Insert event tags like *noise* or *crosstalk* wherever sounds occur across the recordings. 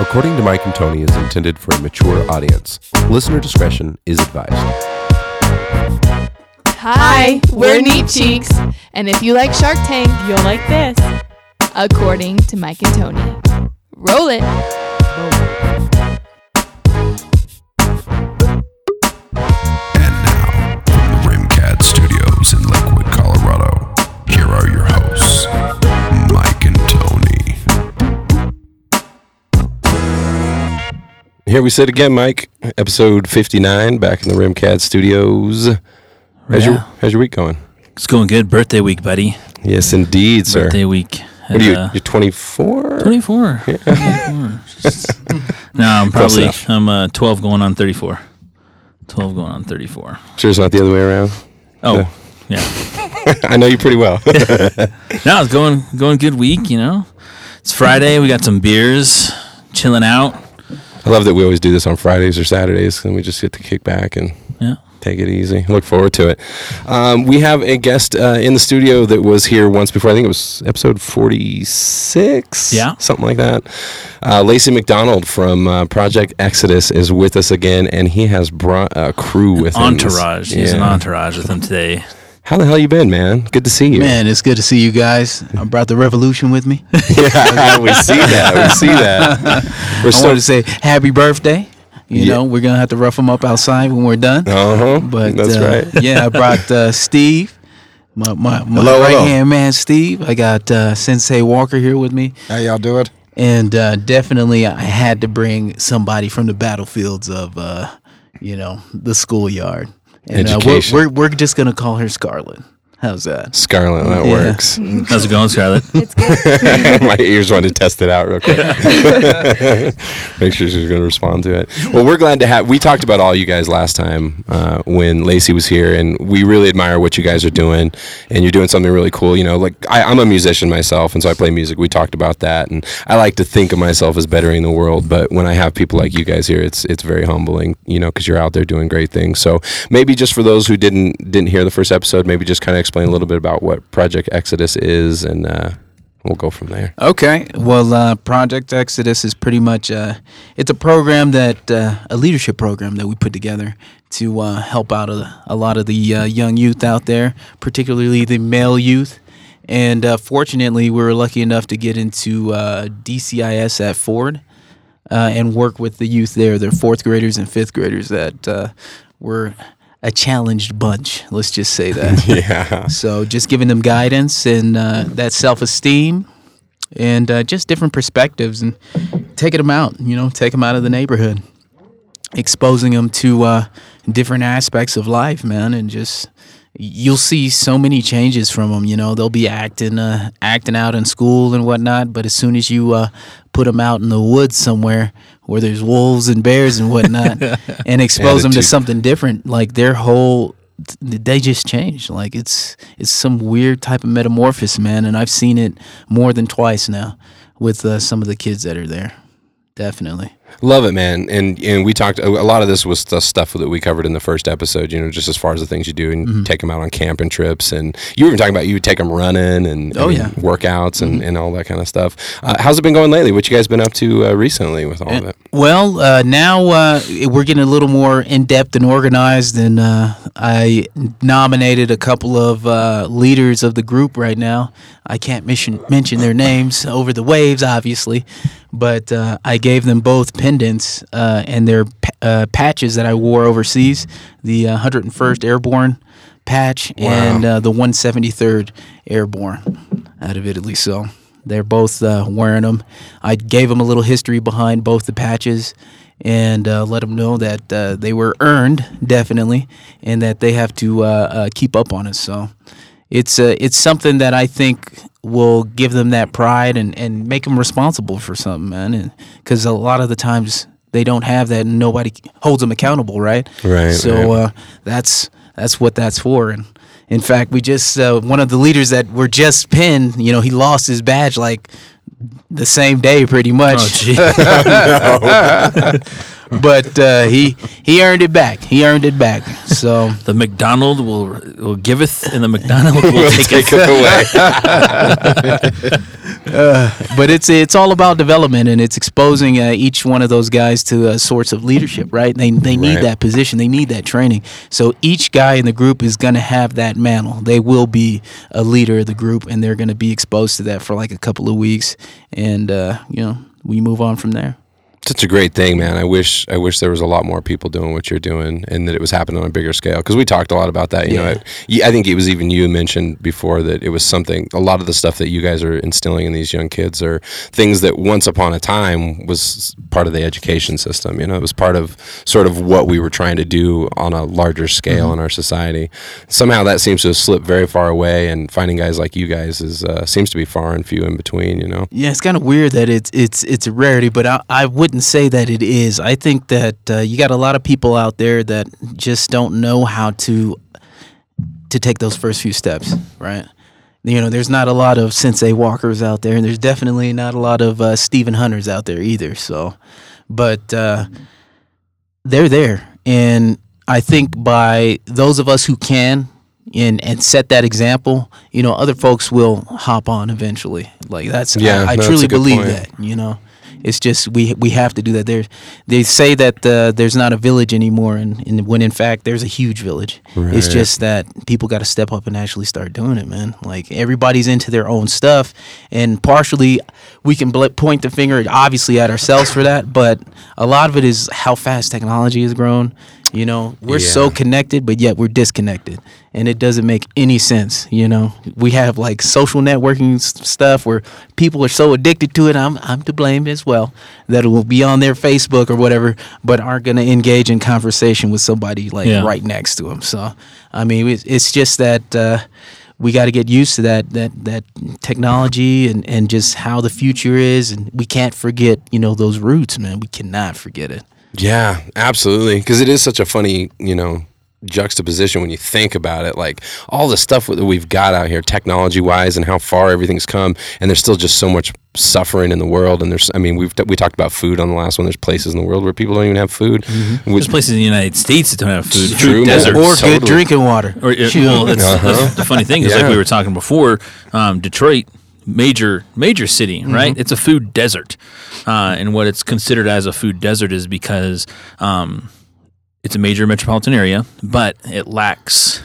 According to Mike and Tony, is intended for a mature audience. Listener discretion is advised. Hi, we're Neat Cheeks, and if you like Shark Tank, You'll like this. according to Mike and Tony. Roll it. And Here we sit again, Mike. Episode 59, back in the Rimcad Studios. How's, your, Yeah. how's your week going? It's going good. Birthday week, buddy. Yes, indeed, sir. Birthday week. What are you? Uh, You're 24? 24. 24. *laughs* no, I'm Close probably enough. I'm uh, 12 going on 34. 12 going on 34. Sure it's not the other way around? Oh, yeah. *laughs* I know you pretty well. *laughs* no, it's going going good week, you know. It's Friday. We got some beers, chilling out. I love that we always do this on Fridays or Saturdays, and we just get to kick back and Yeah. take it easy. Look forward to it. Um, we have a guest uh, in the studio that was here once before. I think it was episode 46? Yeah. Something like that. Uh, Lacey McDonald from uh, Project Exodus is with us again, and he has brought a crew with him. Entourage. He's an entourage with him today. How the hell you been, man? Good to see you. Man, it's good to see you guys. I *laughs* brought the revolution with me. *laughs* yeah, we see that. We see that. *laughs* We're I so, wanted to say happy birthday. You Yeah. know, we're gonna have to rough them up outside when we're done. uh-huh. But That's uh, right. yeah, I brought uh, Steve, my my, my right hand man, Steve. I got uh, Sensei Walker here with me, How y'all doing? and uh, definitely I had to bring somebody from the battlefields of uh, you know the schoolyard. And uh, we're, we're we're just gonna call her Scarlet. How's that? Scarlet, that Yeah. works. *laughs* How's it going, Scarlett? *laughs* *laughs* My ears want to test it out real quick. Make sure she's going to respond to it. Well, we're glad to have. We talked about all you guys last time uh, when Lacey was here, and we really admire what you guys are doing. And you're doing something really cool. You know, like I, I'm a musician myself, and so I play music. We talked about that, and I like to think of myself as bettering the world. But when I have people like you guys here, it's it's very humbling. You know, because you're out there doing great things. So maybe just for those who didn't didn't hear the first episode, maybe just kind of explain a little bit about what Project Exodus is, and uh, we'll go from there. Okay. Well, uh, Project Exodus is pretty much uh, it's a program that uh, a leadership program that we put together to uh, help out a, a lot of the uh, young youth out there, particularly the male youth. And fortunately, we were lucky enough to get into DCIS at Ford and work with the youth there. They're fourth graders and fifth graders that were a challenged bunch. Let's just say that. *laughs* Yeah. So just giving them guidance and uh, that self esteem and uh, just different perspectives and taking them out, you know, take them out of the neighborhood, exposing them to uh, different aspects of life, man, and just you'll see so many changes from them. You know, they'll be acting uh, acting out in school and whatnot, but as soon as you uh, put them out in the woods somewhere where there's wolves and bears and whatnot, *laughs* and expose them to something different, like their whole they just change. Like it's it's some weird type of metamorphosis, man, and I've seen it more than twice now with uh, some of the kids that are there. Definitely. Love it, man. And and we talked a lot of this was the stuff that we covered in the first episode. You know, just as far as the things you do and Mm-hmm. take them out on camping trips, and you were even talking about you would take them running and Oh, and yeah. Mm-hmm. workouts and, and all that kind of stuff. Uh, how's it been going lately? What you guys been up to uh, recently with all of it? Well, uh, now uh, we're getting a little more in depth and organized, and uh, I nominated a couple of uh, leaders of the group right now. I can't mention mention their names over the waves, obviously, but uh, I gave them both pendants uh, and their uh, patches that I wore overseas: the uh, 101st Airborne patch and uh, the 173rd Airborne out of Italy. So they're both uh, wearing them. I gave them a little history behind both the patches and uh, let them know that uh, they were earned, definitely, and that they have to uh, uh, keep up on it. So it's uh, it's something that I think will give them that pride and, and make them responsible for something, man. Because a lot of the times they don't have that, and nobody holds them accountable, right? Right, So right. Uh, that's that's what that's for. And in fact, we just uh, one of the leaders that were just pinned. You know, he lost his badge like the same day, pretty much. Oh, gee. *laughs* *laughs* but uh, he he earned it back. He earned it back. So *laughs* The McDonald will will giveth, and the McDonald will We'll taketh. take it away. *laughs* but it's it's all about development and it's exposing uh, each one of those guys to uh, sorts of leadership right they, they need Right. that position they need that training so each guy in the group is going to have that mantle they will be a leader of the group and they're going to be exposed to that for like a couple of weeks and uh, you know we move on from there Such a great thing, man. I wish I wish there was a lot more people doing what you're doing, and that it was happening on a bigger scale. Because we talked a lot about that. You know, Yeah. it, you- I think it was even you mentioned before that it was something. A lot of the stuff that you guys are instilling in these young kids are things that once upon a time was part of the education system. You know, it was part of sort of what we were trying to do on a larger scale Mm-hmm. in our society. Somehow that seems to have slipped very far away, and finding guys like you guys is uh, seems to be far and few in between. You know. Yeah, it's kind of weird that it's it's it's a rarity, but I, I wouldn't say that it is. I think that uh, you got a lot of people out there that just don't know how to to take those first few steps, right? You know, there's not a lot of sensei walkers out there, and there's definitely not a lot of uh, Stephen Hunters out there either. So, but uh, they're there, and I think by those of us who can and and set that example, you know, other folks will hop on eventually. Like that's Yeah, I, I no, truly believe point. that. You know, it's just we we have to do that. There, they say that uh, there's not a village anymore, and, and when in fact there's a huge village. It's just that people got to step up and actually start doing it, man. Like everybody's into their own stuff, and partially we can bl- point the finger obviously at ourselves for that, but a lot of it is how fast technology has grown. You know, we're so connected, but yet we're disconnected, and it doesn't make any sense. You know, we have like social networking stuff where people are so addicted to it. I'm I'm to blame as well that it will be on their Facebook or whatever, but aren't going to engage in conversation with somebody like Yeah. right next to them. So, I mean, it's, it's just that. Uh, we got to get used to that that that technology and, and just how the future is, and we can't forget you know those roots, man. We cannot forget it. Yeah, absolutely. Because it is such a funny, you know, juxtaposition when you think about it. Like all the stuff that we've got out here, technology wise, and how far everything's come, and there's still just so much suffering in the world. And there's, I mean, we've we talked about food on the last one. There's places in the world where people don't even have food. Mm-hmm. Which, There's places in the United States that don't have food. True, Food deserts. or Totally. good drinking water. Or, Shoot. well, that's, that's the funny thing is like we were talking before. Um, Detroit, major major city, right? It's a food desert, uh, and what it's considered as a food desert is because um, it's a major metropolitan area, but it lacks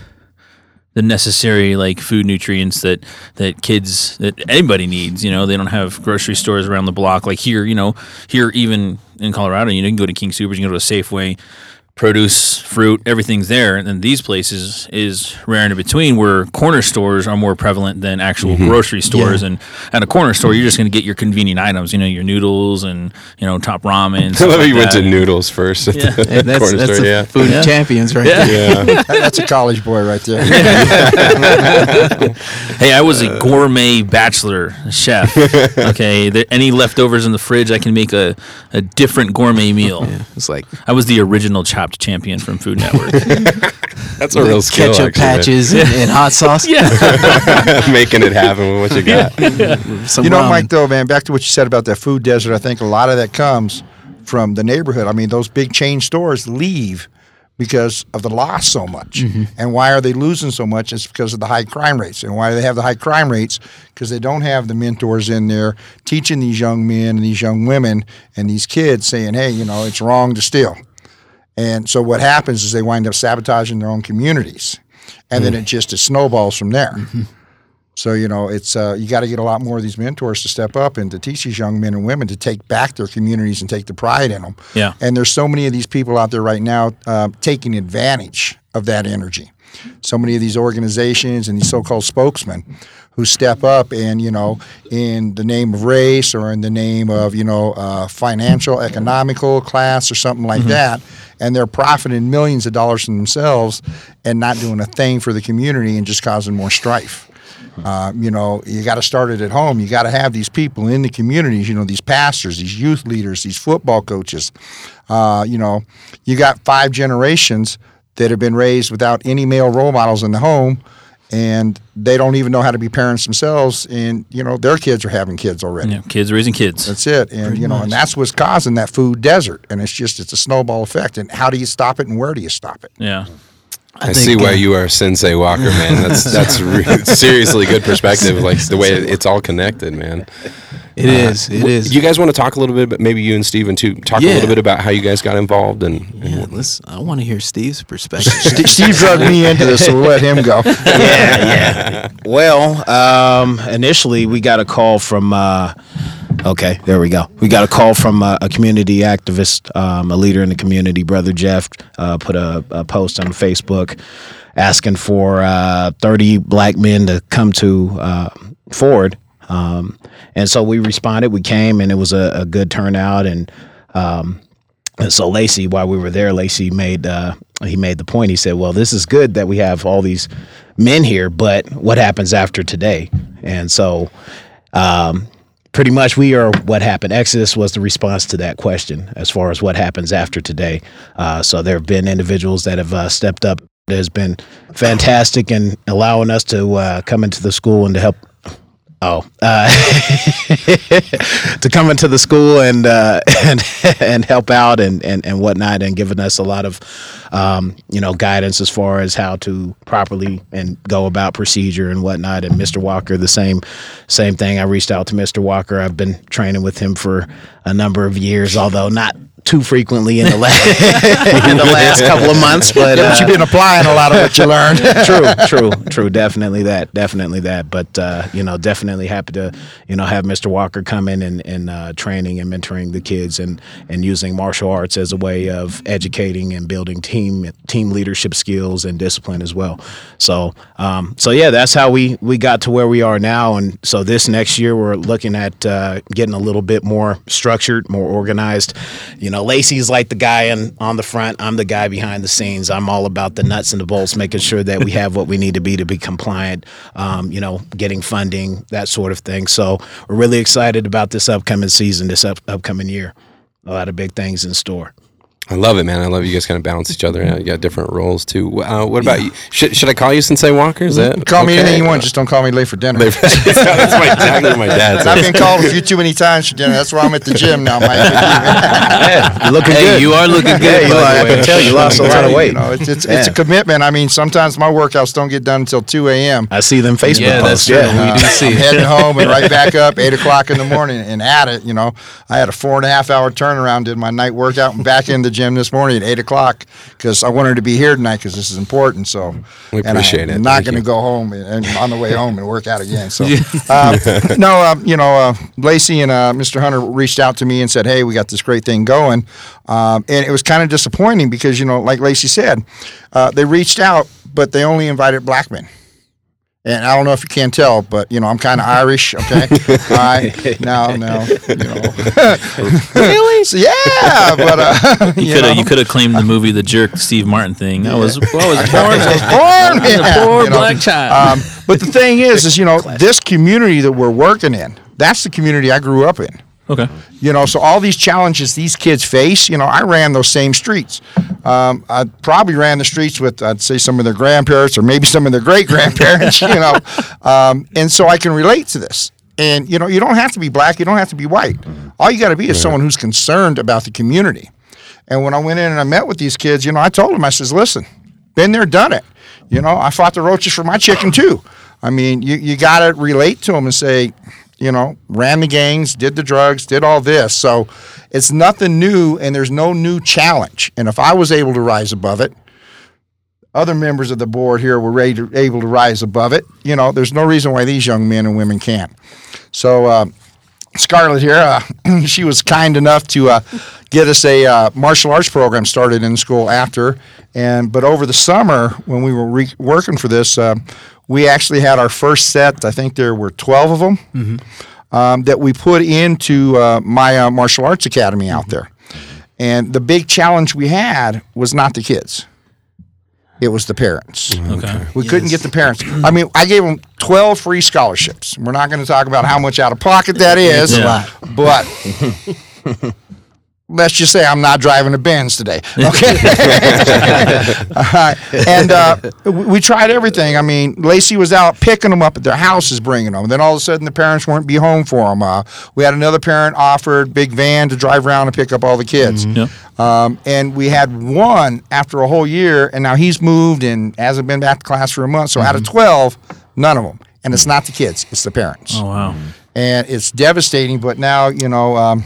the necessary like food nutrients that that kids that anybody needs. You know, they don't have grocery stores around the block like here. You know, here even in Colorado, you know, you can go to King Supers, you can go to a Safeway, produce, fruit, everything's there. And then these places is rare in between where corner stores are more prevalent than actual mm-hmm. grocery stores. And at a corner store, you're just going to get your convenient items, you know, your noodles and, you know, top ramen. *laughs* I love like you went to noodles first. at Yeah. the And that's corner that's store, the yeah. food of champions right Yeah. there. Yeah. *laughs* That's a college boy right there. *laughs* Hey, I was a uh. gourmet bachelor chef. Okay, there, any leftovers in the fridge, I can make a, a different gourmet meal. It's like I was the original chopped champion from Food Network. *laughs* That's a real skill. ketchup actually, patches and, and hot sauce. yeah, *laughs* making it happen with what you got. *laughs* Some you know, ramen. Mike, though, man, back to what you said about that food desert, I think a lot of that comes from the neighborhood. I mean, those big chain stores leave because of the loss so much. Mm-hmm. And why are they losing so much? It's because of the high crime rates. And why do they have the high crime rates? Because they don't have the mentors in there teaching these young men and these young women and these kids saying, hey, you know, it's wrong to steal. And so what happens is they wind up sabotaging their own communities. And then it just it snowballs from there. So you know, it's uh, you got to get a lot more of these mentors to step up and to teach these young men and women to take back their communities and take the pride in them. Yeah. And there's so many of these people out there right now uh, taking advantage of that energy. So many of these organizations and these so-called spokesmen who step up and you know, in the name of race or in the name of you know uh, financial, economical class or something like that, and they're profiting millions of dollars from themselves and not doing a thing for the community and just causing more strife. Uh, you know, you got to start it at home. You got to have these people in the communities. You know, these pastors, these youth leaders, these football coaches. Uh, you know, you got five generations that have been raised without any male role models in the home, and they don't even know how to be parents themselves, and you know their kids are having kids already. Yeah, kids raising kids. That's it, and you know, and that's what's causing that food desert, and it's just it's a snowball effect. And how do you stop it, and where do you stop it? yeah. I, see why you are Sensei Walker, man. That's *laughs* that's re- seriously good perspective. Like the way it's all connected, man. It is. It is. You guys want to talk a little bit, but maybe you and Steven too. Talk a little bit about how you guys got involved and, and yeah, let's. I want to hear Steve's perspective. *laughs* Steve, Steve drugged me into this, so we'll let him go. *laughs* yeah, yeah. Well, um, initially we got a call from. Uh, okay, there we go. We got a call from uh, a community activist, um, a leader in the community, brother Jeff, uh, put a, a post on Facebook asking for uh, 30 black men to come to uh, Ford. Um, and so we responded. We came, and it was a, a good turnout. And um, and so Lacey, while we were there, Lacey made uh, he made the point. He said, "Well, this is good that we have all these men here, but what happens after today?" And so, um, pretty much, we are what happened. Exodus was the response to that question as far as what happens after today. Uh, so there have been individuals that have uh, stepped up. That has been fantastic in allowing us to uh, come into the school and to help Oh, uh, *laughs* to come into the school and uh, *laughs* and and help out and, and and whatnot, and giving us a lot of um, you know guidance as far as how to properly and go about procedure and whatnot. And Mr. Walker, the same same thing. I reached out to Mr. Walker. I've been training with him for a number of years, although not too frequently in the last *laughs* in the last couple of months. But, but uh, you've been applying a lot of what you learned. *laughs* true, true, true. Definitely that. Definitely that. But uh, you know, definitely happy to you know have Mr. Walker come in and, and uh, training and mentoring the kids and and using martial arts as a way of educating and building team team leadership skills and discipline as well. So um, so yeah, that's how we we got to where we are now. And so this next year we're looking at uh, getting a little bit more structured, more organized. You know, Lacey's like the guy in, on the front. I'm the guy behind the scenes. I'm all about the nuts and the bolts, making sure that we *laughs* *laughs* have what we need to be to be compliant. Um, you know, getting funding, that sort of thing. So we're really excited about this upcoming season, this up, upcoming year. A lot of big things in store. I love it, man. I love you guys kind of balance each other out. You got different roles too. Uh, what about you? Should, should I call you Sensei Walker? Is that Call me okay? anything you want, just don't call me late for dinner. *laughs* That's my, exactly my dad I've been called a few too many times for dinner. That's why I'm at the gym now, Mike. *laughs* You're looking hey, good. you are looking good. Yeah, you by I way. can tell you lost a lot of weight. You know, it's it's, it's a commitment. I mean, sometimes my workouts don't get done until 2 a.m. I see them Facebook Yeah, that's posts. true. Yeah. We do see I'm heading home and right back up, *laughs* 8 o'clock in the morning and at it. You know, I had a four and a half hour turnaround, did my night workout, and back in the gym this morning at 8 o'clock because I wanted to be here tonight because this is important. So We and appreciate I'm it. not going to go home and, and on the way *laughs* home and work out again. So, *laughs* um, no, um, you know, uh, Lacey and uh, Mr. Hunter reached out to me and said, "Hey, we got this great thing going," um, and it was kind of disappointing because you know, like Lacey said, uh, they reached out, but they only invited black men. And I don't know if you can tell, but you know I'm kind of Irish. Okay, *laughs* all right. Now, now, you know. *laughs* really? So, *laughs* yeah, but uh, You you could have you could have claimed the movie The Jerk Steve Martin thing. I was I was born as a born, as a poor you know. black child. Um, but the thing is, is you know this community that we're working in. That's the community I grew up in. Okay. You know, so all these challenges these kids face, you know, I ran those same streets. Um, I probably ran the streets with, I'd say, some of their grandparents or maybe some of their great grandparents, *laughs* you know. Um, and so I can relate to this. And, you know, you don't have to be black, you don't have to be white. All you got to be is someone who's concerned about the community. And when I went in and I met with these kids, you know, I told them, I says, listen, been there, done it. You know, I fought the roaches for my chicken too. I mean, you, you got to relate to them and say, you know, ran the gangs, did the drugs, did all this. So it's nothing new and there's no new challenge. And if I was able to rise above it, other members of the board here were to, able to rise above it. You know, there's no reason why these young men and women can't. So, uh, Scarlett here, uh, *clears throat* she was kind enough to uh, get us a uh, martial arts program started in school after. And but over the summer when we were re- working for this, uh, we actually had our first set. I think there were twelve of them um, that we put into uh, my uh, martial arts academy out there. And the big challenge we had was not the kids; it was the parents. Mm, okay. We couldn't get the parents. I mean, I gave them 12 free scholarships. We're not going to talk about how much out of pocket that *laughs* is. a lot. But *laughs* let's just say I'm not driving a Benz today. *laughs* Okay. *laughs* Uh, and uh, we tried everything. I mean, Lacey was out picking them up at their houses, bringing them. And Then all of a sudden, the parents weren't be home for them. Uh, we had another parent offered big van to drive around and pick up all the kids. Yeah. Um, and we had one after a whole year, and now he's moved and hasn't been back to class for a month. So out of 12, none of them. And it's not the kids, it's the parents Oh wow. and it's devastating. But now, you know, um,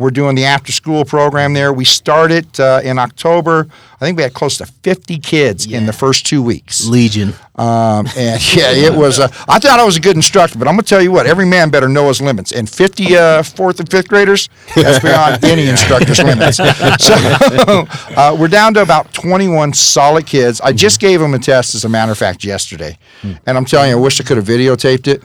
we're doing the after school program there. We started uh, in October. I think we had close to 50 kids in the first two weeks. Legion. Um, and *laughs* yeah, it was. Uh, I thought I was a good instructor, but I'm gonna tell you what. Every man better know his limits. And 50 uh, fourth and fifth graders, that's beyond *laughs* any instructor's limits. *laughs* So uh, we're down to about 21 solid kids. I just gave them a test, as a matter of fact, yesterday, and I'm telling you, I wish I could have videotaped it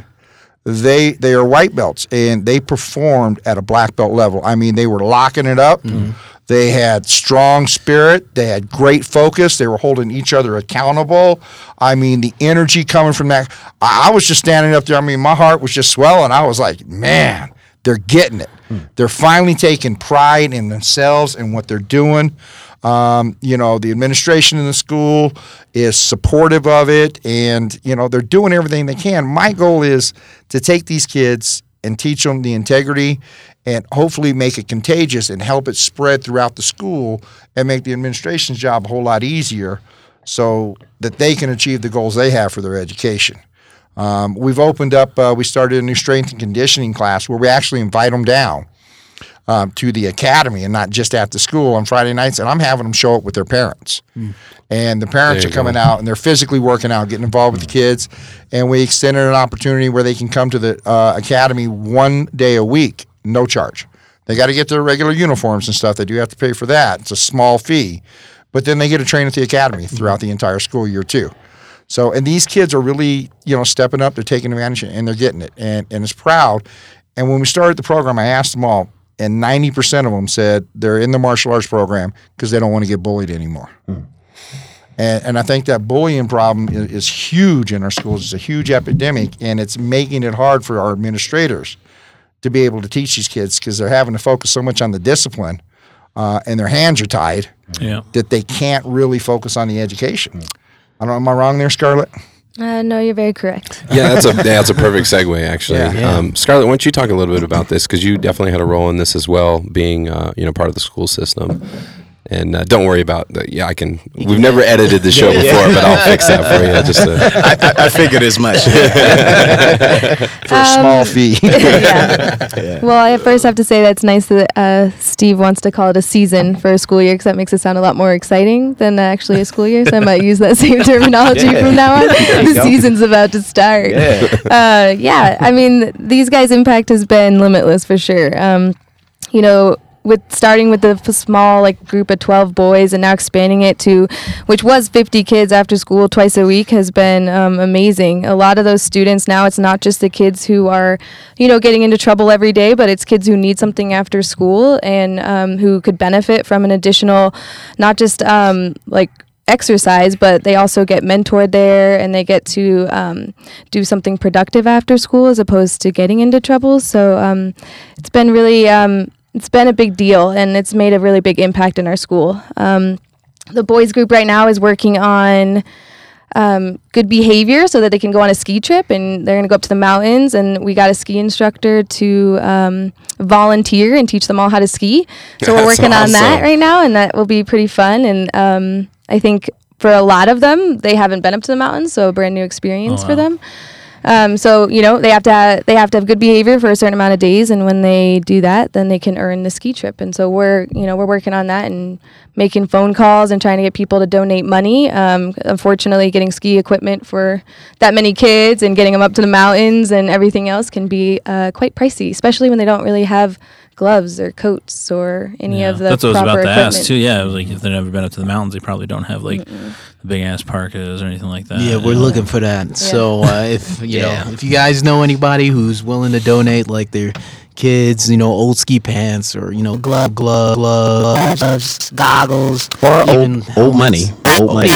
they they are white belts and they performed at a black belt level. I mean, they were locking it up. Mm-hmm. They had strong spirit. They had great focus. They were holding each other accountable. I mean, the energy coming from that. I, I was just standing up there. I mean, my heart was just swelling. I was like, man, they're getting it. Hmm. They're finally taking pride in themselves and what they're doing. Um, you know, the administration in the school is supportive of it, and you know they're doing everything they can. My goal is to take these kids and teach them the integrity, and hopefully make it contagious and help it spread throughout the school, and make the administration's job a whole lot easier, so that they can achieve the goals they have for their education. Um, we've opened up. Uh, we started a new strength and conditioning class where we actually invite them down um, to the academy and not just at the school on Friday nights. And I'm having them show up with their parents. And the parents are coming go. out and they're physically working out, getting involved with the kids. And we extended an opportunity where they can come to the uh, academy one day a week, no charge. They got to get their regular uniforms and stuff. They do have to pay for that. It's a small fee. But then they get to train at the academy throughout the entire school year, too. So, and these kids are really, you know, stepping up. They're taking advantage and they're getting it, and and it's proud. And when we started the program, I asked them all, and ninety percent of them said they're in the martial arts program because they don't want to get bullied anymore. And, and I think that bullying problem is, is huge in our schools. It's a huge epidemic, and it's making it hard for our administrators to be able to teach these kids because they're having to focus so much on the discipline, uh, and their hands are tied Yeah. that they can't really focus on the education. I don't. Know, am I wrong there, Scarlett? Uh, no, you're very correct. Yeah, that's a *laughs* yeah, that's a perfect segue actually. Yeah. Um, Scarlett, why don't you talk a little bit about this because you definitely had a role in this as well, being uh, you know part of the school system. And uh, don't worry about the, yeah, I can. We've never edited the show before, but I'll fix that for you. *laughs* Just to, I, I, I figured as much. *laughs* *laughs* For a small fee. yeah. Well, I first have to say that's nice that uh, Steve wants to call it a season for a school year because that makes it sound a lot more exciting than actually a school year. So I might use that same terminology from now on. The season's about to start. Yeah. Uh, yeah, I mean, these guys' impact has been limitless for sure. Um, you know, with starting with f- small like group of 12 boys and now expanding it to which was 50 kids after school twice a week has been um, amazing a lot of those students now it's not just the kids who are you know getting into trouble every day but it's kids who need something after school and um, who could benefit from an additional not just um, like exercise, but they also get mentored there and they get to um, do something productive after school as opposed to getting into trouble. So um, it's been really, um, it's been a big deal and it's made a really big impact in our school. Um, the boys group right now is working on um, good behavior so that they can go on a ski trip and they're going to go up to the mountains and we got a ski instructor to um, volunteer and teach them all how to ski. So we're That's working on that right now and that will be pretty fun and um, i think for a lot of them they haven't been up to the mountains so a brand new experience for them um, so you know they have to have, they have to have good behavior for a certain amount of days, and when they do that, then they can earn the ski trip. And so we're you know we're working on that and making phone calls and trying to get people to donate money. Um, unfortunately, getting ski equipment for that many kids and getting them up to the mountains and everything else can be uh, quite pricey, especially when they don't really have gloves or coats or any Yeah. of the That's what I was proper about to equipment. ask too. Yeah, it was like if they've never been up to the mountains, they probably don't have like the big ass parkas or anything like that. Yeah, we're you know? looking for that. So uh, if *laughs* you know, if you guys know anybody who's willing to donate, like their kids, you know, old ski pants or you know, glove, glove, gloves, goggles, Or even old, old money. *laughs* Old money.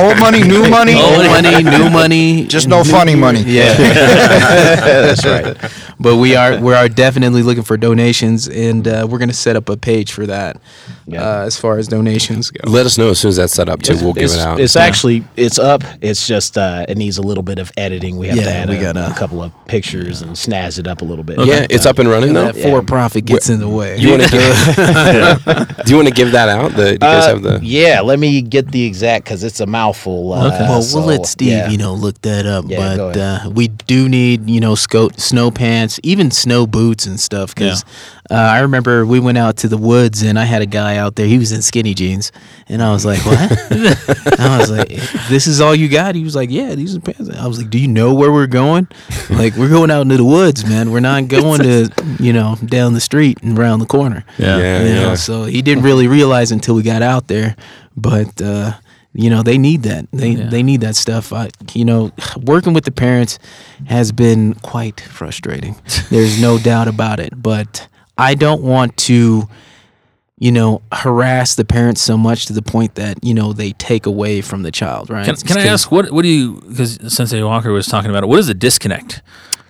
Old money, new money. *laughs* Old money, new money, Just no new- funny money. Yeah. That's right. But we are *laughs* we are definitely looking for donations, and uh, we're gonna set up a page for that. Yeah. Uh, as far as donations go, Let us know as soon as that's set up too. We'll give it's, it out. It's actually it's up. It's just uh, it needs a little bit of editing. We have to add we a, gotta- a couple of pictures and snazz it up a little bit. yeah, it's up and running though. that for profit gets in the way. You want to give? *laughs* *laughs* do you want to give that out? The, do you guys Uh, have the? yeah, let me get the exact because it's a mouthful. Uh, well, so, we'll let Steve, yeah. you know, look that up. Yeah, but uh, we do need, you know, sco- snow pants, even snow boots and stuff. Because uh, I remember we went out to the woods and I had a guy out there. He was in skinny jeans, and I was like, "What?" *laughs* *laughs* I was like, "This is all you got?" He was like, "Yeah, these are pants." I was like, "Do you know where we're going? Like, we're going out into the woods, man. We're not going to, *laughs* you know, down the street and around the corner." Yeah. Yeah, you know, yeah. so he didn't really realize until we got out there, but uh, you know they need that. They Yeah. they need that stuff. I, you know, working with the parents has been quite frustrating. *laughs* There's no doubt about it. But I don't want to, you know, harass the parents so much to the point that you know they take away from the child. Right? Can, can I ask what what do you because Sensei Walker was talking about it? What is the disconnect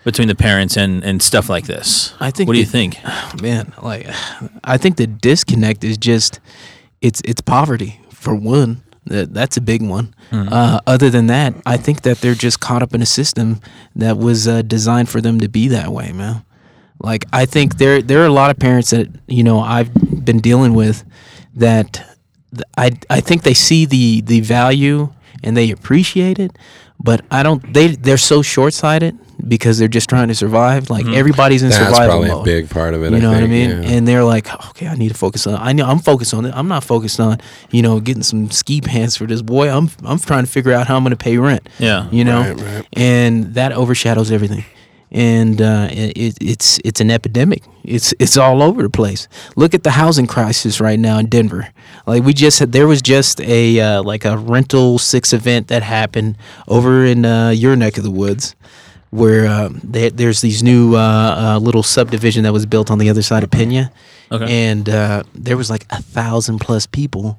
between the parents and and stuff like this? I think What do you think? *sighs* man like *sighs* i think the disconnect is just it's it's poverty for one that's a big one. Uh, other than that i think that they're just caught up in a system that was uh, designed for them to be that way man. Like i think there there are a lot of parents that you know i've been dealing with that i i think they see the the value and they appreciate it but i don't they they're so short-sighted because they're just trying to survive like mm-hmm. everybody's in That's survival probably mode a big part of it. you know what I mean? yeah. And they're like, okay, I need to focus on. I know I'm focused on it. I'm not focused on, you know, getting some ski pants for this boy. I'm I'm trying to figure out how I'm going to pay rent. Yeah. you know, Right, right. and that overshadows everything. And uh, it, it, it's it's an epidemic. It's it's all over the place. Look at the housing crisis right now in Denver. Like we just had, there was just a uh, like a rental six event that happened over in uh, your neck of the woods where um, they, there's these new uh, uh, little subdivision that was built on the other side of Pena, Okay. and uh, there was like a thousand plus people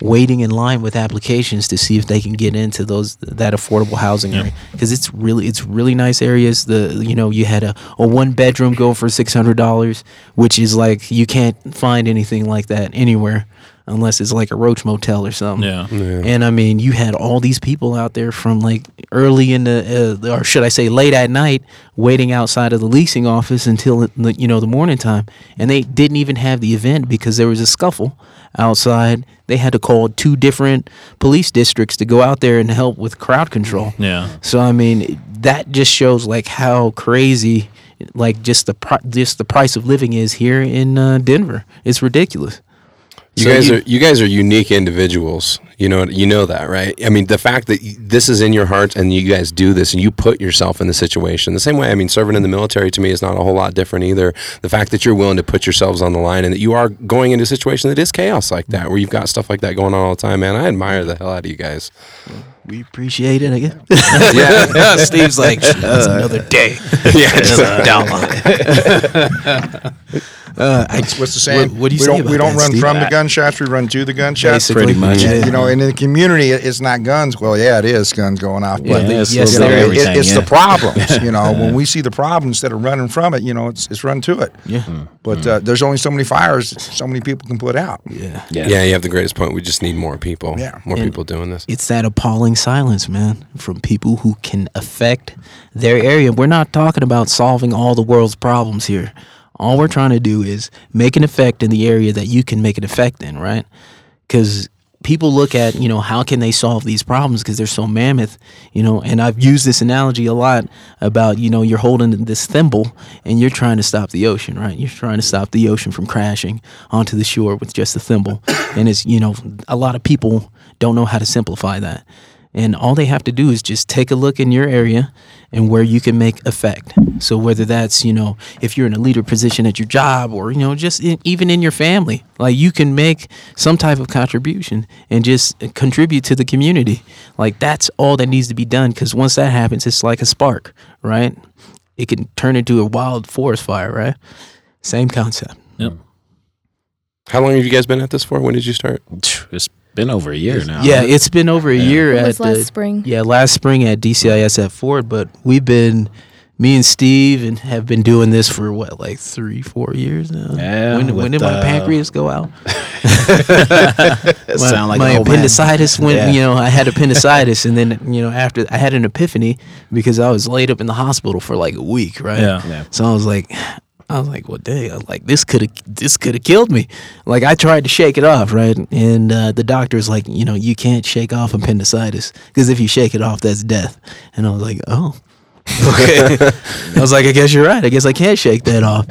waiting in line with applications to see if they can get into those that affordable housing area. Because it's really it's really nice areas. The you know you had a, a one bedroom go for six hundred dollars, which is like you can't find anything like that anywhere unless it's like a Roach Motel or something. Yeah. And I mean, you had all these people out there from like early in the, uh, or should I say, late at night, waiting outside of the leasing office until the, you know the morning time, and they didn't even have the event because there was a scuffle outside. They had to call two different police districts to go out there and help with crowd control. Yeah. So I mean, that just shows like how crazy, like just the pri- just the price of living is here in uh, Denver. It's ridiculous. You So guys you- are you guys are unique individuals. You know you know that, right? I mean, the fact that this is in your heart and you guys do this and you put yourself in the situation the same way. I mean, serving in the military to me is not a whole lot different either. The fact that you're willing to put yourselves on the line and that you are going into a situation that is chaos like that, where you've got stuff like that going on all the time, man. I admire the hell out of you guys. We appreciate it, I guess. Yeah, *laughs* Steve's like, that's another *laughs* day. yeah. *laughs* Uh, I, What's the saying? What, what do you we say don't, about we don't that, run Steve? from the gunshots, we run to the gunshots. Basically, Pretty much. And, you know, and in the community, it's not guns. Well, yeah, it is guns going off. But Yeah, it's yes, little bit it- it's yeah. the problems. You know, when we see the problems instead of running from it, you know, it's it's run to it. Yeah. But uh, there's only so many fires, so many people can put out. Yeah. Yeah. Yeah, you have the greatest point. We just need more people. Yeah. more And- people doing this. It's that appalling silence, man, from people who can affect their area. We're not talking about solving all the world's problems here. All we're trying to do is make an effect in the area that you can make an effect in, right? Because people look at, you know, how can they solve these problems because they're so mammoth, you know, and I've used this analogy a lot about, you know, you're holding this thimble and you're trying to stop the ocean, right? You're trying to stop the ocean from crashing onto the shore with just a thimble. And it's, you know, a lot of people don't know how to simplify that. And all they have to do is just take a look in your area and where you can make effect. So whether that's, you know, if you're in a leader position at your job or, you know, just in, even in your family, like you can make some type of contribution and just contribute to the community. Like that's all that needs to be done cuz once that happens it's like a spark, right? It can turn into a wild forest fire, right? Same concept. Yep. How long have you guys been at this for? When did you start? It's been over a year now. Yeah, it's been over a year It at was last the- spring. Yeah, last spring at DCIS at Ford, but we've been me and Steve and have been doing this for what, like three, four years now. Yeah, When, when with, did my uh, pancreas go out? It *laughs* my, *laughs* sound like my an old man. appendicitis went. Yeah. You know, I had appendicitis, and then you know after I had an epiphany because I was laid up in the hospital for like a week, right? Yeah. Yeah. So I was like, I was like, well, dang, I was like this could have this could have killed me. Like I tried to shake it off, right? And uh, the doctor's like, you know, you can't shake off appendicitis because if you shake it off, that's death. And I was like, oh, okay. *laughs* I was like, I guess you're right. I guess I can't shake that off.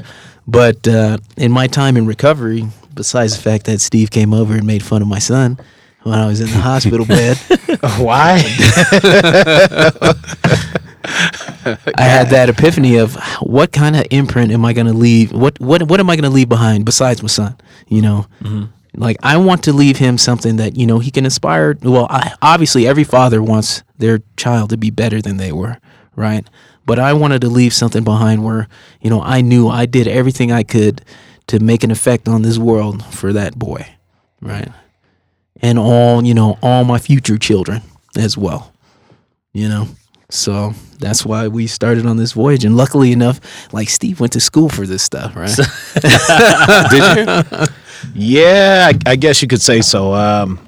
But uh, in my time in recovery, besides the fact that Steve came over and made fun of my son when I was in the hospital bed, *laughs* Why? *laughs* I had that epiphany of what kind of imprint am I going to leave? What what what am I going to leave behind besides my son? You know, mm-hmm. like I want to leave him something that you know he can inspire. Well, I, obviously every father wants their child to be better than they were, right? But I wanted to leave something behind where you know I knew I did everything I could to make an effect on this world for that boy, right? And all you know, all my future children as well you know so that's why we started on this voyage and luckily enough like steve went to school for this stuff right *laughs* Did you? Yeah, I, I guess you could say so. Um,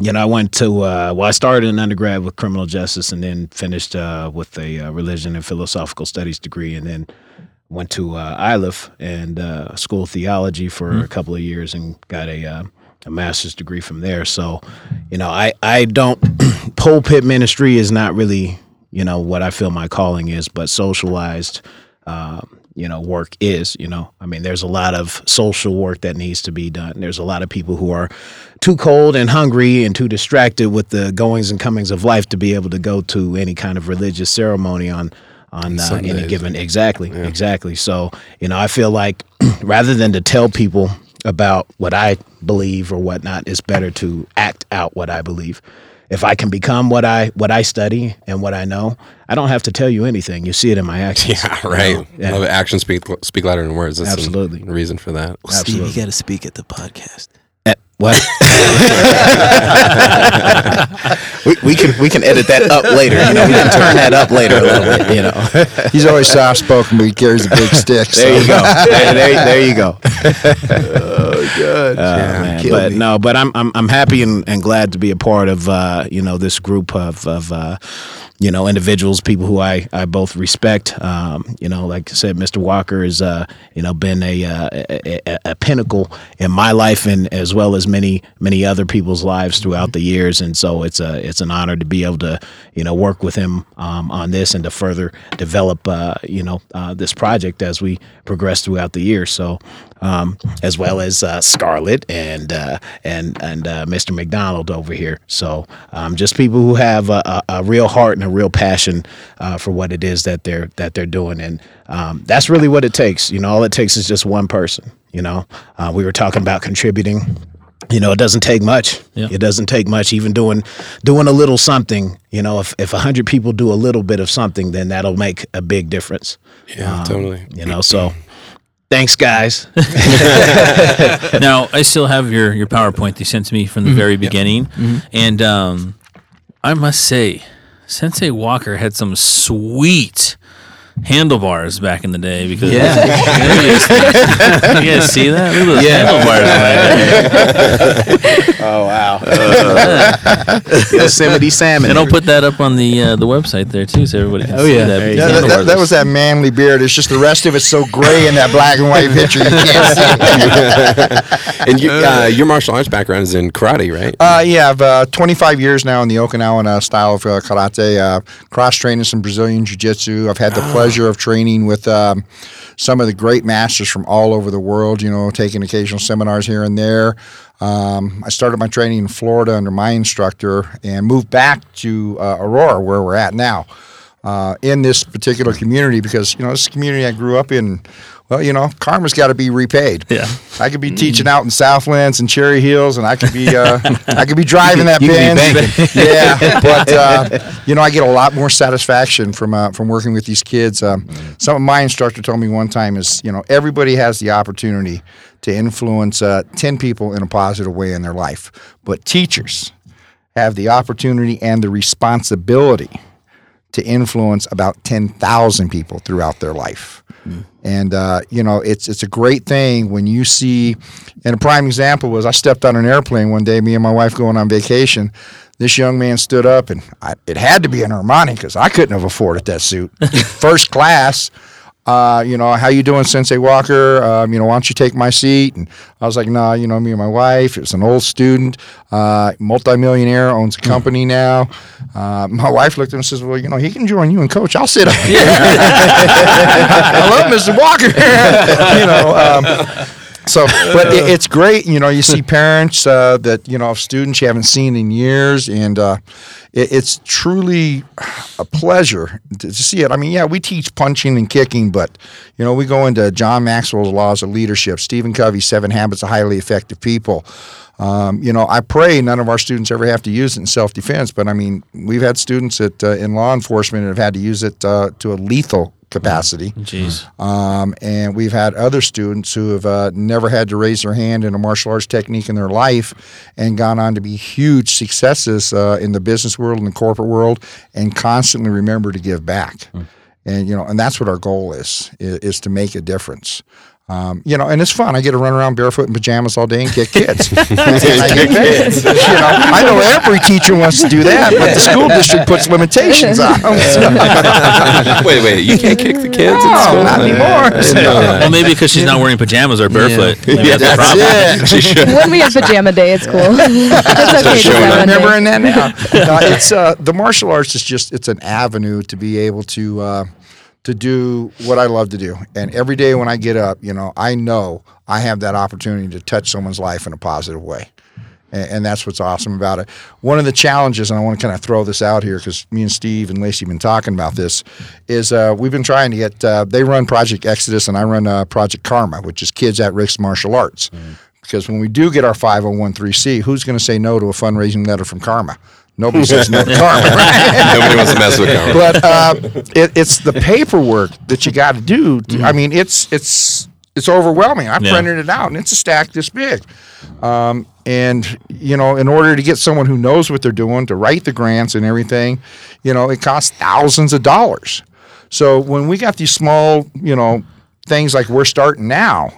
you know, I went to uh, well, I started in undergrad with criminal justice, and then finished uh, with a uh, religion and philosophical studies degree, and then went to uh, Iliff and uh, school of theology for a couple of years, and got a uh, a master's degree from there. So, you know, I I don't *clears throat* pulpit ministry is not really you know what I feel my calling is, but socialized. Um, you know, work is, you know, I mean, there's a lot of social work that needs to be done. There's a lot of people who are too cold and hungry and too distracted with the goings and comings of life to be able to go to any kind of religious ceremony on on uh, any given exactly exactly so you know i feel like *clears throat* rather than to tell people about what i believe or whatnot it's better to act out what i believe if i can become what i what i study and what i know i don't have to tell you anything you see it in my actions Yeah, you right. know? Yeah. Actions speak speak louder than words. That's the Absolutely. reason for that. steve Absolutely. you got to speak at the podcast Eh, What? *laughs* *laughs* we, we can we can edit that up later. You know, we can turn that up later a little bit. You know, *laughs* He's always soft spoken, but he carries a big stick. So. there you go. There, there, there you go. *laughs* oh good. man. Killed But me. no, but I'm I'm I'm happy and, and glad to be a part of uh, you know this group of of uh, you know individuals, people who I I both respect. Um, you know, like I said, Mr. Walker has uh, you know been a, uh, a, a a pinnacle in my life and as well as many many other people's lives throughout the years. And so it's a it's an honor to be able to you know work with him um, on this and to further develop uh, you know uh, this project as we progress throughout the year. So um, as well as uh, Scarlett and uh, and and uh, Mr. McDonald over here. So um, just people who have a, a, a real heart and a real passion uh, for what it is that they're that they're doing, and um, that's really what it takes. You know, all it takes is just one person. You know, uh, we were talking about contributing. You know, it doesn't take much. Yeah. It doesn't take much. Even doing doing a little something. You know, if if a hundred people do a little bit of something, then that'll make a big difference. Yeah, totally. You know, so thanks, guys. *laughs* now I still have your your PowerPoint they sent to me from the very beginning, and um, I must say, Sensei Walker had some sweet handlebars back in the day because Yeah. *laughs* you guys see that? Look at those handlebars. *laughs* Oh wow! *laughs* Yosemite Sam. And I'll put that up on the uh, the website there too, so everybody can Oh, see yeah. that. There Yeah, that, that, that was that manly beard. It's just the rest of it's so gray in that black and white picture. You can't see. it. And you, uh, your martial arts background is in karate, right? Uh, yeah, I've uh, 25 years now in the Okinawan uh, style of uh, karate. Uh, cross training some Brazilian jiu jitsu. I've had the pleasure of training with um, some of the great masters from all over the world. You know, taking occasional seminars here and there. Um, I started my training in Florida under my instructor and moved back to uh, Aurora, where we're at now. Uh, in this particular community, because you know this community I grew up in, well, you know, karma's got to be repaid. Yeah. I could be teaching out in Southlands and Cherry Hills, and I could be uh, *laughs* I could be driving that You could be Benz. *laughs* yeah, *laughs* but uh, you know, I get a lot more satisfaction from uh, from working with these kids. Um, some of my instructor told me one time is you know everybody has the opportunity to influence uh, ten people in a positive way in their life, but teachers have the opportunity and the responsibility to influence about 10,000 people throughout their life. And uh, you know, it's it's a great thing when you see. And a prime example was I stepped on an airplane one day, me and my wife going on vacation. This young man stood up, and I, it had to be an Armani because I couldn't have afforded that suit, *laughs* first class. Uh, you know, how you doing, Sensei Walker? Um, you know, why don't you take my seat? And I was like, nah, you know, me and my wife. It was an old student, uh, multimillionaire, owns a company now. Uh, my wife looked at him and says, well, you know, he can join you and coach. I'll sit up here. I love Mr. Walker. *laughs* you know, um, so, *laughs* but it, it's great. You know, you see *laughs* parents uh, that you know of students you haven't seen in years, and uh, it, it's truly a pleasure to, to see it. I mean, yeah, we teach punching and kicking, but you know, we go into John Maxwell's laws of leadership, Stephen Covey's Seven Habits of Highly Effective People. Um, you know, I pray none of our students ever have to use it in self defense, but I mean, we've had students that uh, in law enforcement that have had to use it uh, to a lethal capacity. Jeez. Um, and we've had other students who have uh, never had to raise their hand in a martial arts technique in their life and gone on to be huge successes uh, in the business world and the corporate world and constantly remember to give back. And you know, and that's what our goal is, is, is to make a difference. Um, you know, and it's fun. I get to run around barefoot in pajamas all day and kick kids. And *laughs* *laughs* I get paid. you know, I know every teacher wants to do that, but the school district puts limitations on them. *laughs* So- wait, wait, you can't kick the kids in No, school? not anymore. Well, maybe because she's not wearing pajamas or barefoot. Maybe that's the problem. That's it. when we have pajama day, it's cool. it's okay. showing I'm day. remembering that now. No, it's uh, the martial arts is just it's an avenue to be able to uh, to do what I love to do. And every day when I get up, you know, I know I have that opportunity to touch someone's life in a positive way. And, and that's what's awesome about it. One of the challenges, and I want to kind of throw this out here because me and Steve and Lacey have been talking about this, is uh, we've been trying to get. Uh, they run Project Exodus, and I run uh, Project Karma, which is Kids at Risk Martial Arts. Because when we do get our 501c, who's going to say no to a fundraising letter from Karma? Nobody says no *laughs* to Karma. right? Nobody wants to mess with Karma. but uh, it, it's the paperwork that you got to do. to- I mean, it's it's it's overwhelming. I Yeah. printed it out, and it's a stack this big. Um, and you know, in order to get someone who knows what they're doing to write the grants and everything, you know, it costs thousands of dollars. So when we got these small, you know, things like we're starting now,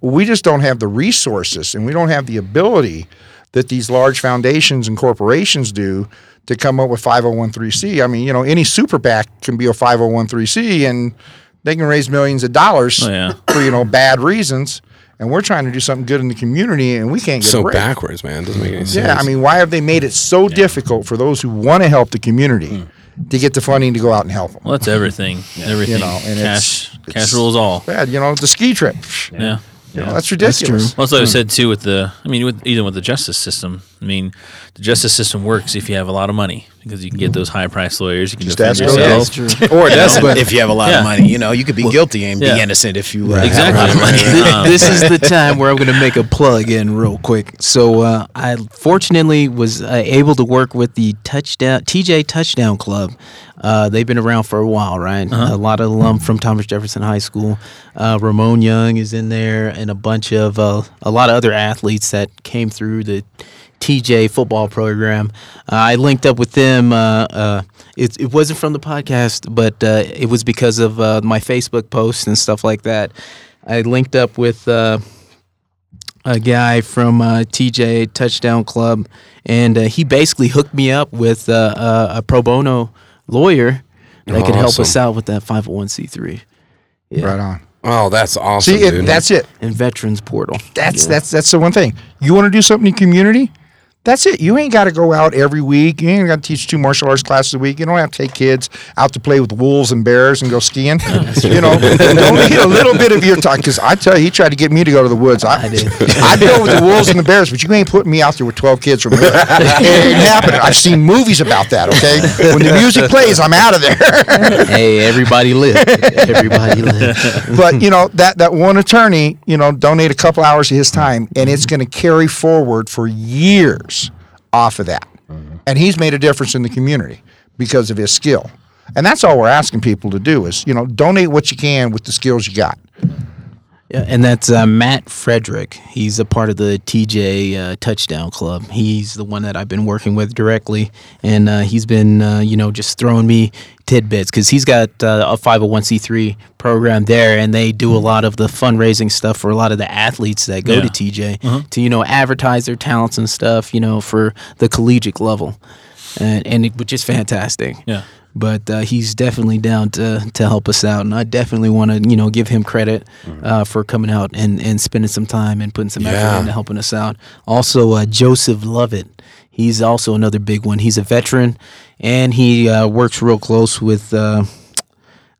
we just don't have the resources and we don't have the ability that these large foundations and corporations do to come up with 501c. I mean, you know, any super PAC can be a 501c and they can raise millions of dollars Oh, yeah. for, you know, bad reasons. And we're trying to do something good in the community and we can't get a so break. backwards, man. Doesn't make any sense. Yeah, I mean, why have they made it so difficult for those who want to help the community hmm. to get the funding to go out and help them? Well, that's everything. Everything. know, and cash, it's- cash it's- rules all. Bad, you know, the ski trip. Yeah. You know, that's ridiculous. Well, that's what I hmm. said too with the. I mean, with even with the justice system. I mean, the justice system works if you have a lot of money because you can get those high priced lawyers. You can Just defend ask yourself. Bill or *laughs* it doesn't if you have a lot Yeah. of money. You know, you could be guilty and yeah. be innocent if you uh, have a Exactly. lot of money. *laughs* Um, this is the time where I'm going to make a plug in real quick. So uh, I fortunately was uh, able to work with the touchdown TJ Touchdown Club. Uh, they've been around for a while, right? A lot of alum from Thomas Jefferson High School. Uh, Ramon Young is in there, and a bunch of uh, a lot of other athletes that came through the TJ football program. Uh, I linked up with them. Uh, uh, it, it wasn't from the podcast, but uh, it was because of uh, my Facebook posts and stuff like that. I linked up with uh, a guy from uh, TJ Touchdown Club, and uh, he basically hooked me up with uh, a, a pro bono lawyer that could help us out with that 501c3 yeah. Right on. Oh, that's awesome. See, it, dude. that's it. and Veterans Portal. That's Yeah. that's that's the one thing. You want to do something in community? That's it. You ain't got to go out every week. You ain't got to teach two martial arts classes a week. You don't have to take kids out to play with wolves and bears and go skiing. *laughs* you know, don't need a little bit of your time. Because I tell you, he tried to get me to go to the woods. I, I did. *laughs* I'd go with the wolves and the bears, but you ain't putting me out there with 12 kids from here. *laughs* it ain't happening. I've seen movies about that, okay? When the music plays, I'm out of there. hey, everybody live. Everybody live. but you know that that one attorney, you know, donate a couple hours of his time, and it's going to carry forward for years off of that. And he's made a difference in the community because of his skill. And that's all we're asking people to do is, you know, donate what you can with the skills you got. Yeah, and that's uh, Matt Frederick. He's a part of the TJ uh, Touchdown Club. He's the one that I've been working with directly, and uh, he's been, uh, you know, just throwing me tidbits because he's got uh, a 501c3 program there, and they do a lot of the fundraising stuff for a lot of the athletes that go Yeah. to TJ to, you know, advertise their talents and stuff, you know, for the collegiate level, and, and it, which is fantastic Yeah. But uh, he's definitely down to to help us out, and I definitely want to you know give him credit uh, for coming out and and spending some time and putting some effort Yeah. into helping us out. Also, uh, Joseph Lovett, he's also another big one. He's a veteran, and he uh, works real close with. Uh,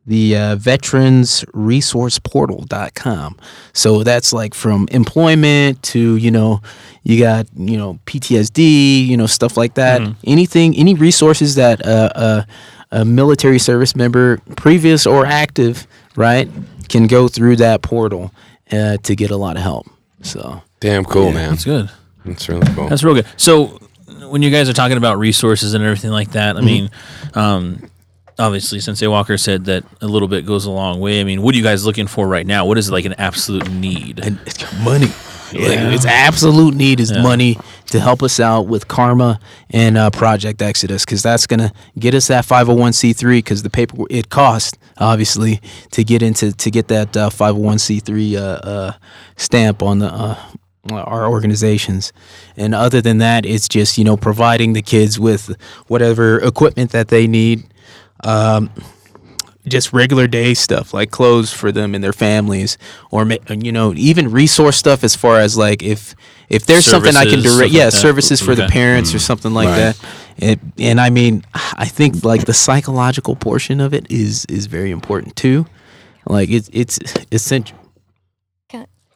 the uh, veterans resource portal.com so that's like from employment to you know you got you know ptsd you know stuff like that anything any resources that uh, uh, a military service member previous or active right can go through that portal uh, to get a lot of help so Damn cool, man. That's good. That's really cool. That's real good. So when you guys are talking about resources and everything like that, I Mm-hmm. mean, um, obviously Sensei Walker said that a little bit goes a long way. I mean, what are you guys looking for right now? What is like an absolute need? and it's money. Like, its absolute need is money to help us out with Karma and uh, Project Exodus because that's gonna get us that 501c3 because the paper it costs obviously to get into to get that uh, 501c3 uh, uh, stamp on the. Uh, our organizations and other than that it's just you know providing the kids with whatever equipment that they need um, just regular day stuff like clothes for them and their families or you know even resource stuff as far as like if if there's something i can direct yeah like services for the Okay. parents or mm-hmm. something like Right. that it, and i mean i think like the psychological portion of it is is very important too like it's it's essential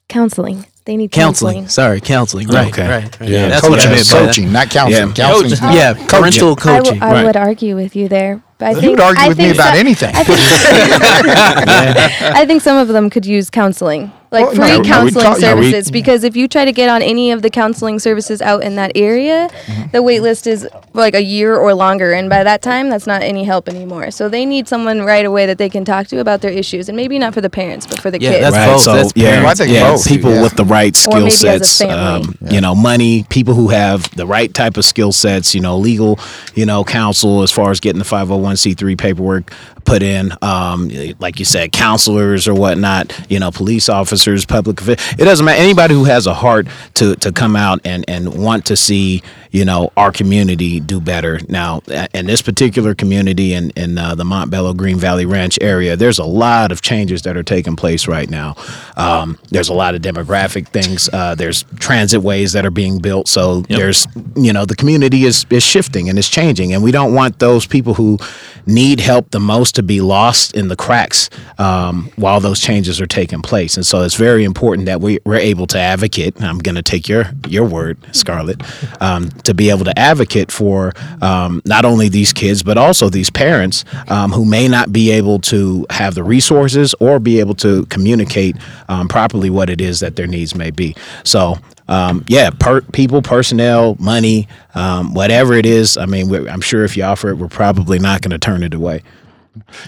Counseling. They need counseling counseling. sorry counseling right Okay. right, right. Yeah. that's what I coaching, meant by that. coaching, not counseling. Yeah. Counseling's not- yeah coaching. parental I, coaching w- I right. would argue with you there. But I think would argue I with me about so- anything? I think, *laughs* *laughs* I think some of them could use counseling, like Well, no, free are we counseling ta- are we- services. because if you try to get on any of the counseling services out in that area, Mm-hmm. the wait list is like a year or longer, and by that time, that's not any help anymore. So they need someone right away that they can talk to about their issues, and maybe not for the parents, but for the Yeah, kids. that's right. both. So That's yeah, parents. I think yeah, both, people yeah. with the right skill maybe as a sets, family. um, you know, money, people who have the right type of skill sets, you know, legal, you know, counsel as far as getting the 501c3 paperwork put in, um, like you said, counselors or whatnot, you know, police officers, public, it doesn't matter. Anybody who has a heart to, to come out and, and want to see, you know, our community do better. Now, in this particular community in, in uh, the Montbello Green Valley Ranch area, there's a lot of changes that are taking place right now. Um, there's a lot of demographic things. Uh, there's transit ways that are being built. So there's, you know, the community is, is shifting and is changing. And we don't want those people who need help the most to be lost in the cracks um, while those changes are taking place. And so it's very important that we, we're able to advocate. I'm going to take your, your word, Scarlett, um, to be able to advocate for um, not only these kids, but also these parents um, who may not be able to have the resources or be able to communicate um, properly what it is that their needs may be. So, um, yeah, per- people, personnel, money, um, whatever it is. I mean, I'm sure if you offer it, we're probably not going to turn it away.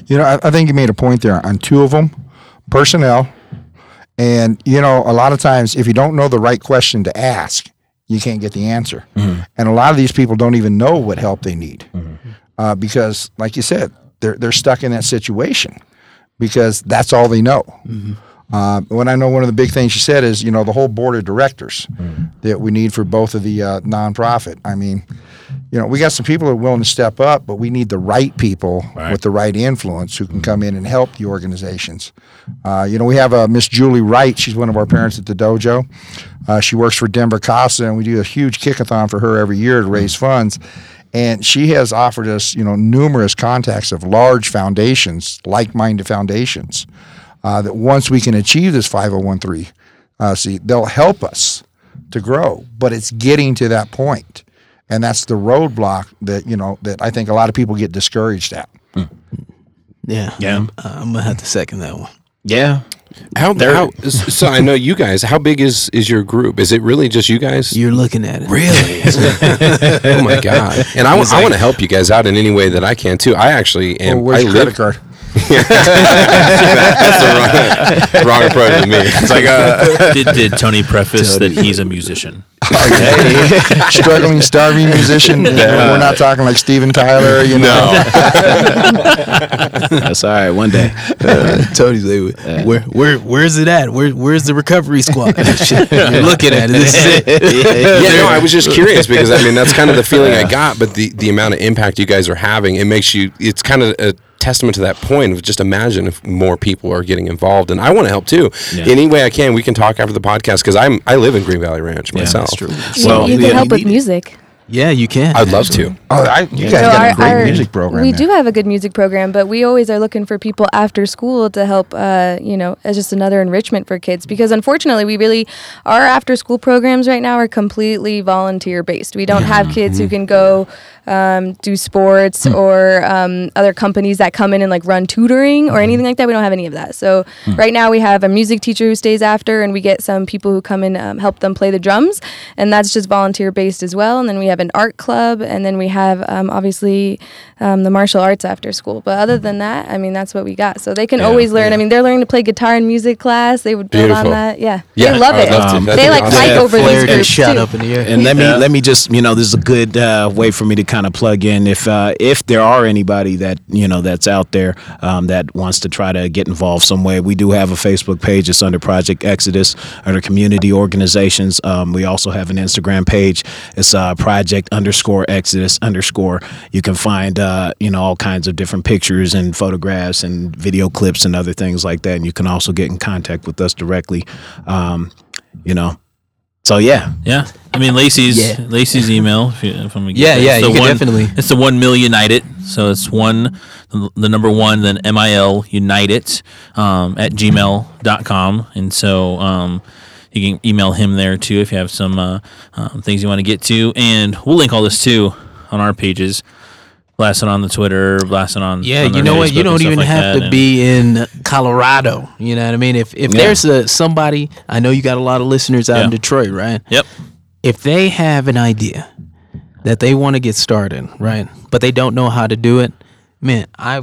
You know, I, I think you made a point there on two of them, personnel, and you know, a lot of times if you don't know the right question to ask, you can't get the answer. Mm-hmm. And a lot of these people don't even know what help they need mm-hmm. uh, because, like you said, they're they're stuck in that situation because that's all they know. Mm-hmm. Uh, when I know one of the big things you said is, you know, the whole board of directors that we need for both of the uh, nonprofit. I mean, you know, we got some people that are willing to step up, but we need the right people with the right influence who can come in and help the organizations. Uh, you know, we have uh, Miss Julie Wright. She's one of our parents at the dojo. Uh, she works for Denver CASA, and we do a huge kickathon for her every year to raise funds. And she has offered us, you know, numerous contacts of large foundations, like-minded foundations, uh, that once we can achieve this 5013, uh, see, they'll help us to grow. But it's getting to that point, and that's the roadblock that you know that I think a lot of people get discouraged at. yeah Yeah. I'm, I'm gonna have to second that one Yeah. How, how so I know you guys. How big is is your group? Is it really just you guys? you're looking at it Really? *laughs* oh my god! And I, want to help you guys out in any way that I can too. I actually am. Well, where's I your live, credit card? That's the wrong, wrong approach to me. It's like, uh, did, did Tony preface that he's a musician? Struggling, starving musician. *laughs* We're not talking like Steven Tyler, you know. *laughs* That's all right. One day. *laughs* Tony's like, where, where, where's it at? Where, where's the recovery squad? You're looking at it. This is it. yeah, no, I was just curious because I mean that's kind of the feeling I got, but the the amount of impact you guys are having, it makes you. It's kind of a testament to that point of just imagine if more people are getting involved, and I want to help too. Any way I can, we can talk after the podcast because I'm I live in Green Valley Ranch myself. that's true. You, Well, you can yeah, help you with need- music. Yeah, you can. I'd love to. Oh, I, you guys So got our- a great our- music program. We there. do have a good music program, but we always are looking for people after school to help, uh, you know, as just another enrichment for kids. Because unfortunately, we really, our after school programs right now are completely volunteer based. We don't have kids Mm-hmm. who can go um, do sports Hmm. or um, other companies that come in and like run tutoring or Mm-hmm. anything like that. We don't have any of that. So Hmm. right now we have a music teacher who stays after, and we get some people who come and um, help them play the drums, and that's just volunteer based as well. And then we have an art club, and then we have um, obviously um, the martial arts after school. But other than that, I mean, that's what we got. So they can always learn. I mean, they're learning to play guitar in music class. They would build Beautiful. on that. Yeah, Yeah, they love I it. love to. They like awesome. fight Yeah, over these Flared and groups shot too. up in the air. And let me let me just you know this is a good uh, way for me to kind of plug in if uh, if there are anybody that you know that's out there um, that wants to try to get involved some way. We do have a Facebook page. It's under Project Exodus under community organizations. Um, we also have an Instagram page. It's uh, Project underscore Exodus underscore. You can find uh, you know all kinds of different pictures and photographs and video clips and other things like that. And you can also get in contact with us directly. Um, you know. So yeah, Yeah, I mean Lacey's Yeah. Lacey's email. If, you, if I'm Yeah, yeah, the you can one, definitely- It's the one mil united. So it's one, the number one, then M I L united um, at gmail.com. and so um, you can email him there too if you have some uh, um, things you want to get to, and we'll link all this too on our pages. Blast it on the Twitter, blast it on. Yeah, on you know what? You don't even like have that, to be in Colorado. You know what I mean? If if Yeah. there's a somebody, I know you got a lot of listeners out in Detroit, right? Yep. If they have an idea that they want to get started, right, but they don't know how to do it, man, I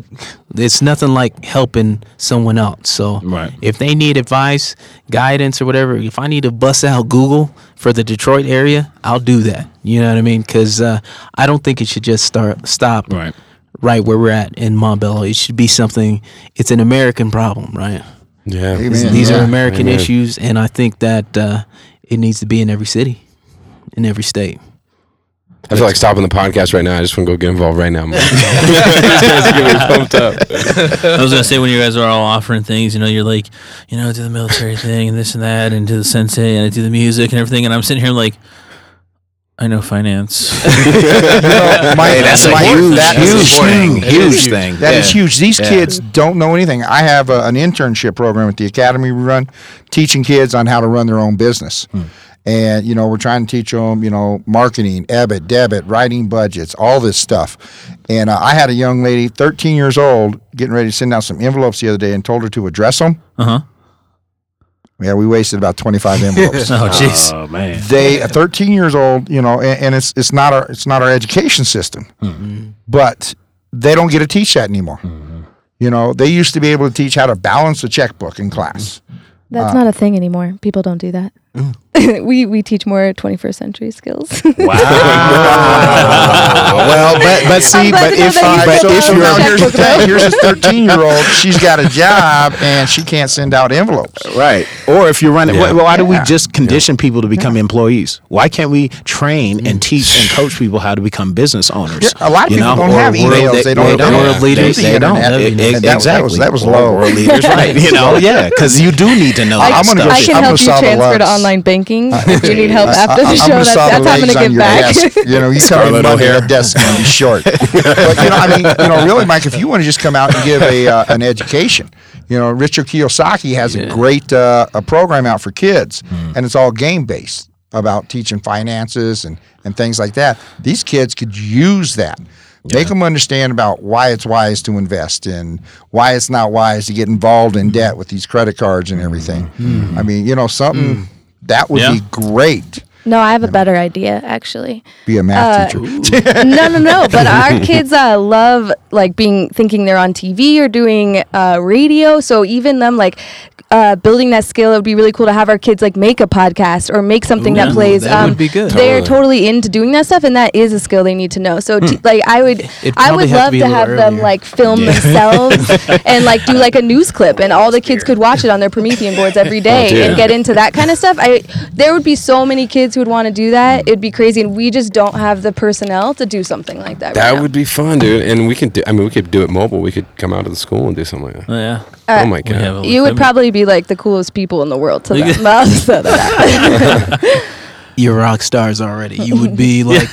it's nothing like helping someone out. So Right. if they need advice, guidance, or whatever, if I need to bust out Google for the Detroit area, I'll do that. You know what I mean? Because uh, I don't think it should just start stop Right. right where we're at in Montbello. It should be something. It's an American problem, right? Yeah. Amen. These Yeah. are American Amen. issues, and I think that uh, it needs to be in every city, in every state. I feel like stopping the podcast right now. I just want to go get involved right now. man. *laughs* These guys are getting me pumped up. I was gonna say when you guys are all offering things, you know, you're like, you know, do the military thing and this and that, and do the sensei and I do the music and everything, and I'm sitting here like, I know finance. *laughs* My, Hey, that's a my- huge, that huge thing. huge. Huge thing. That is Yeah. huge. These Yeah. kids don't know anything. I have a, an internship program at the academy we run, teaching kids on how to run their own business. Hmm. And you know, we're trying to teach them, you know, marketing, EBIT, debit, writing budgets, all this stuff. And uh, I had a young lady, 13 years old, getting ready to send out some envelopes the other day, and told her to address them. Uh huh. Yeah, we wasted about 25 envelopes. *laughs* Oh jeez. Oh man. they at 13 years old you know and, and it's it's not our it's not our education system but they don't get to teach that anymore you know they used to be able to teach how to balance a checkbook in class That's Uh, not a thing anymore. People don't do that. Mm. *laughs* we we teach more 21st century skills. *laughs* wow. *laughs* well, but but see, but if that you but still if have you're that here's the thing here's this 13 year old she's got a job and she can't send out envelopes Right. Or if you're running, Yeah. why, why do we just condition people to become employees? Why can't we train and teach and coach people how to become business owners? Yeah, a lot of You people know, don't or have world- emails. They don't they have world leaders. They, the they don't. internet. And that- that was- exactly. that was Or low. World leaders, right? You know, yeah, because you do need to know. I- that I'm gonna go I can I'm help gonna you solve the transfer to lugs. Online banking. Uh, if you need help after I- the I'm show, gonna that's, saw the that's how I'm gonna on give back. desk. *laughs* You know, you come in Scarlett Monday, O'Hara. that desk's gonna be short. *laughs* but you know, I mean, you know, really, Mike, if you want to just come out and give a uh, an education, you know, Richard Kiyosaki has a great uh, a program out for kids, hmm. and it's all game based about teaching finances and and things like that. These kids could use that. Make them understand about why it's wise to invest and why it's not wise to get involved in hmm. debt with these credit cards and everything. Hmm. I mean, you know, something that would Yeah. be great No, I have a better idea actually. Be a math Uh, teacher. *laughs* no, no, no. But our *laughs* kids uh, love like being thinking they're on TV or doing uh, radio. So even them like uh, building that skill, it would be really cool to have our kids like make a podcast or make something that Ooh, plays. that um, would be good. They're Totally. totally into doing that stuff, and that is a skill they need to know. So t- like I would, I would have to love to, a little have them like film themselves *laughs* and like do like a news clip, and all the kids could watch it on their Promethean boards every day dude. and get into that kind of stuff. I there would be so many kids who would want to do that. It'd be crazy, and we just don't have the personnel to do something like that. right That now. would be fun, dude. And we could do. I mean, we could do it mobile. We could come out of the school and do something like that. Oh, yeah. Uh, oh my god. all the You would probably be like the coolest people in the world to *laughs* them. I'll that. *laughs* You're rock stars already. You would be *laughs* like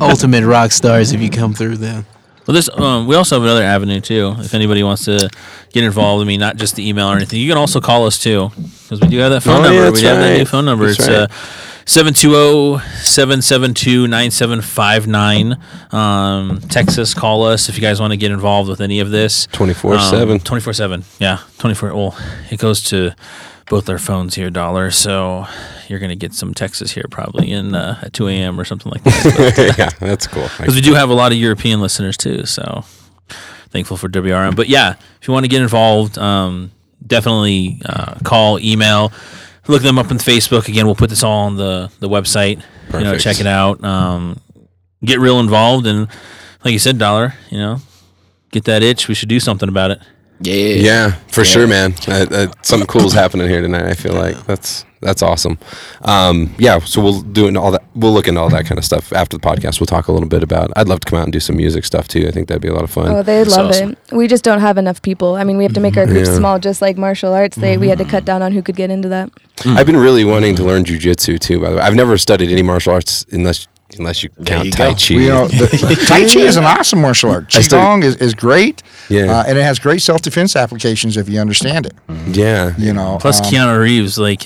ultimate rock stars if you come through them. Well, this um, we also have another avenue too. If anybody wants to get involved, I mean, not just the email or anything, you can also call us too because we do have that phone Oh, number. yeah, we that's have that new phone number. That's it's right. uh, 720-772-9759. Um, text us, call us if you guys want to get involved with any of this. 24/7. 24 7. Yeah, 24. Well, it goes to both our phones here, dollar. So you're going to get some Texas here probably in uh, at 2 a.m. or something like that. *laughs* yeah, that's cool. because we do have a lot of European listeners too. So thankful for WRM. But yeah, if you want to get involved, um, definitely uh, call, email, look them up on Facebook. Again, we'll put this all on the the website. You know, Perfect. check it out. Um, get real involved, and like you said, dollar. You know, get that itch. We should do something about it. Yeah. Yeah, for sure, man. Uh, uh, something cool is happening here tonight. I feel like that's that's awesome. Um, yeah, so we'll do it all that. We'll look into all that kind of stuff after the podcast. We'll talk a little bit about. I'd love to come out and do some music stuff too. I think that'd be a lot of fun. Oh, they That's love awesome. it. We just don't have enough people. I mean, we have to make our groups Yeah. small, just like martial arts. They we had to cut down on who could get into that. I've been really wanting to learn jujitsu too. By the way, I've never studied any martial arts unless unless you count you Tai go. Chi. We, you know, the, *laughs* tai Chi is an awesome martial art. I studied- Qigong is, is great. Yeah. Uh, and it has great self defense applications if you understand it. yeah, You know. Plus, um, Keanu Reeves like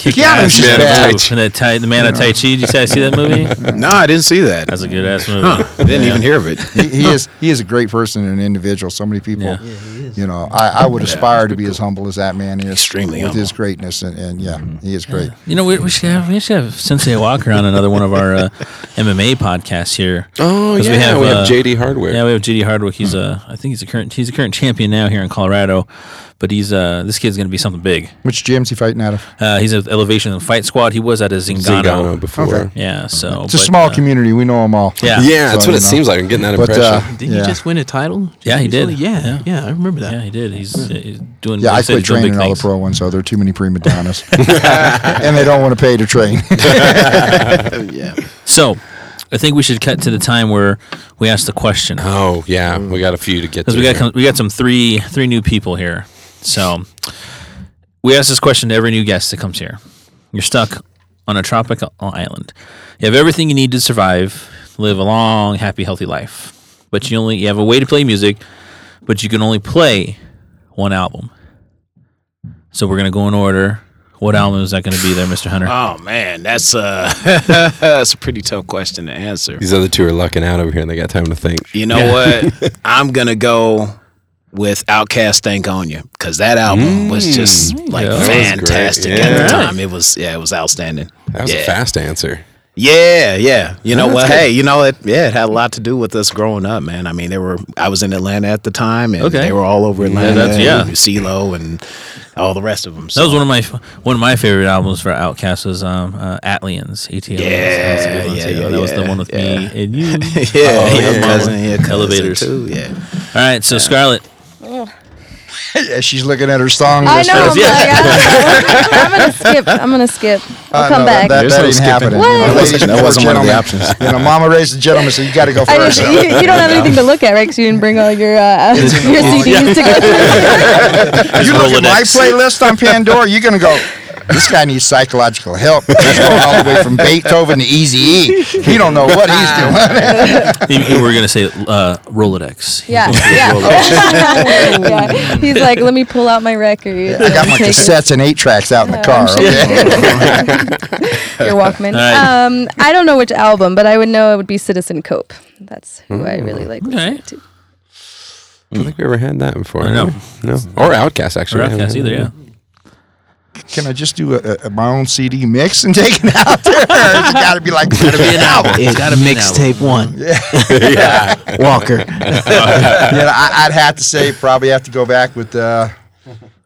kick Keanu's ass just man bad. of Tai- that Tai- the man of Tai Chi. Did you say I see that movie? *laughs* No, I didn't see that. That's a good ass movie. I didn't even hear of it. he, he is he is a great person and an individual. So many people, Yeah. you know, I, I would aspire to be as humble as that man is, Extremely with his greatness, and, and yeah, he is great. You know, we, we should have we should have Sensei Walker on another one of our uh, MMA podcasts here. Oh yeah, we have, we have uh, JD Hardwick. Yeah, we have JD Hardwick. He's a I think he's a current he's a current champion now here in Colorado, but he's uh this kid's gonna be something big. Which gym's he fighting out of? Uh, he's at Elevation Fight Squad. He was at a Zingano. Zingano before. Okay. Yeah, so It's a but, small uh, community. We know them all. Yeah, Yeah, that's So, what it know. seems like. I'm getting that But impression. uh, Didn't yeah. you just win a title? Yeah, he did. Yeah, Yeah. yeah, I remember that. Yeah, he did. He's, he's doing. yeah, like I said, quit he's doing big training all the pro ones, so there are too many prima donnas, *laughs* *laughs* and they don't want to pay to train. *laughs* yeah. So, I think we should cut to the time where we ask the question. oh yeah, we got a few to get to. because we got com- we got some three three new people here. So we ask this question to every new guest that comes here. You're stuck on a tropical island. You have everything you need to survive, live a long, happy, healthy life. But you only you have a way to play music, but you can only play one album. So we're gonna go in order. What album is that going to be there, Mr. Hunter? *laughs* Oh man, that's uh *laughs* that's a pretty tough question to answer. These other two are lucking out over here, and they got time to think. You know what? *laughs* I'm gonna go with Outkast "Thank on You" because that album was just like Yeah. That fantastic Yeah. at the time. It was yeah, it was outstanding. That was yeah. a fast answer. Yeah, yeah. You know that's what? good. Hey, you know it. Yeah, it had a lot to do with us growing up, man. I mean, they were. I was in Atlanta at the time, and Okay. they were all over Atlanta. that's- yeah. and CeeLo and all the rest of them. That was one of my one of my favorite albums for Outkast was um uh, ATLiens. ATL. Yeah, that was a good one yeah, yeah, that was the one with yeah. me and you. *laughs* yeah, Oh, your yeah. cousin, your cousin Elevators. too. Yeah. All right, so Scarlett, As *laughs* She's looking at her song I list. know. I'm, *laughs* Yeah. like, I'm gonna skip. I'm gonna skip. I'll Uh, come no, back. That, that, There's that no ain't happening. What? You know, That wasn't- and that wasn't one of the options. You know, Mama raised a gentleman, so you got to go I first. didn't, you, you don't have anything to look at, right? Because you didn't bring all your uh, *laughs* your CDs to go. you look at my playlist on Pandora, you're gonna go. This guy needs psychological help. He's going all the way from Beethoven to Easy E. He don't know what he's doing. you, you were gonna say uh, Rolodex. Yeah, yeah. *laughs* yeah. He's like, let me pull out my record. I got my cassettes and eight tracks out in the car. Okay. *laughs* Your Walkman. All right. Um, I don't know which album, but I would know it would be Citizen Cope. That's who I really like listening Okay. to. I don't think we ever had that before. I know. No. Or Outkast, actually. Or I haven't Outkast had either, yeah. Can I just do a, a, my own CD mix and take it out there? *laughs* it's got to be like, it's got to be an album. It's gotta be an mixtape one. yeah. *laughs* Walker. *laughs* you know, I, I'd have to say probably have to go back with uh,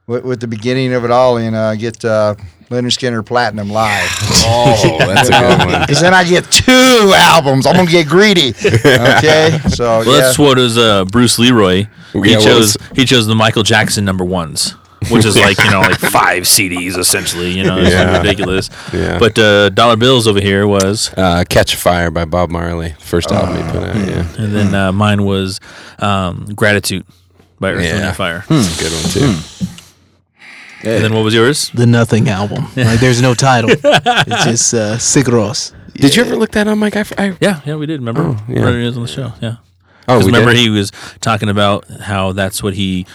with, with the beginning of it all and uh, get uh, Lynyrd Skynyrd Platinum Live. Oh, that's a good one. Because then I get two albums. I'm gonna get greedy. Okay, so Well, yeah. that's what is uh, Bruce Leroy. He Yeah, well, chose he chose the Michael Jackson number ones, which is like you know like *laughs* five CDs essentially. You know, it's Yeah. ridiculous. Yeah. But uh, Dollar Bills over here was, Uh, Catch a Fire by Bob Marley. First album he put out. Yeah. and then uh, mine was um, Gratitude by Earth, Wind, Yeah. and Fire. It's a good one too. And then what was yours? The Nothing album. Like there's no title. *laughs* It's just uh, Sigur Rós. Did you ever look that on, Mike? I, f- I- Yeah, yeah, we did. Remember? Oh, yeah. Right, it is on the show. Yeah. oh, 'Cause we remember did? he was talking about how that's what he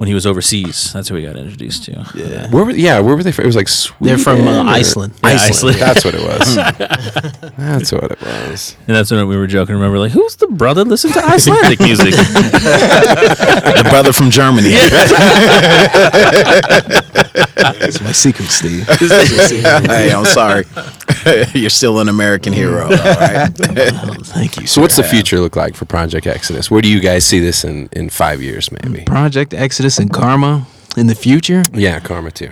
when he was overseas. That's who he got introduced to. Yeah. Where were, yeah, where were they from? It was like Sweden. They're from uh, or- Iceland. Yeah, Iceland. Iceland. That's what it was. *laughs* That's what it was. And that's when we were joking. Remember, like, who's the brother listen to Icelandic music? *laughs* the brother from Germany. *laughs* It's my secret, Steve. hey, I'm sorry. You're still an American hero. All right. Oh, thank you. So, what's the future look like for Project Exodus? Where do you guys see this in, in five years, maybe? Project Exodus and Karma in the future? Yeah, Karma too.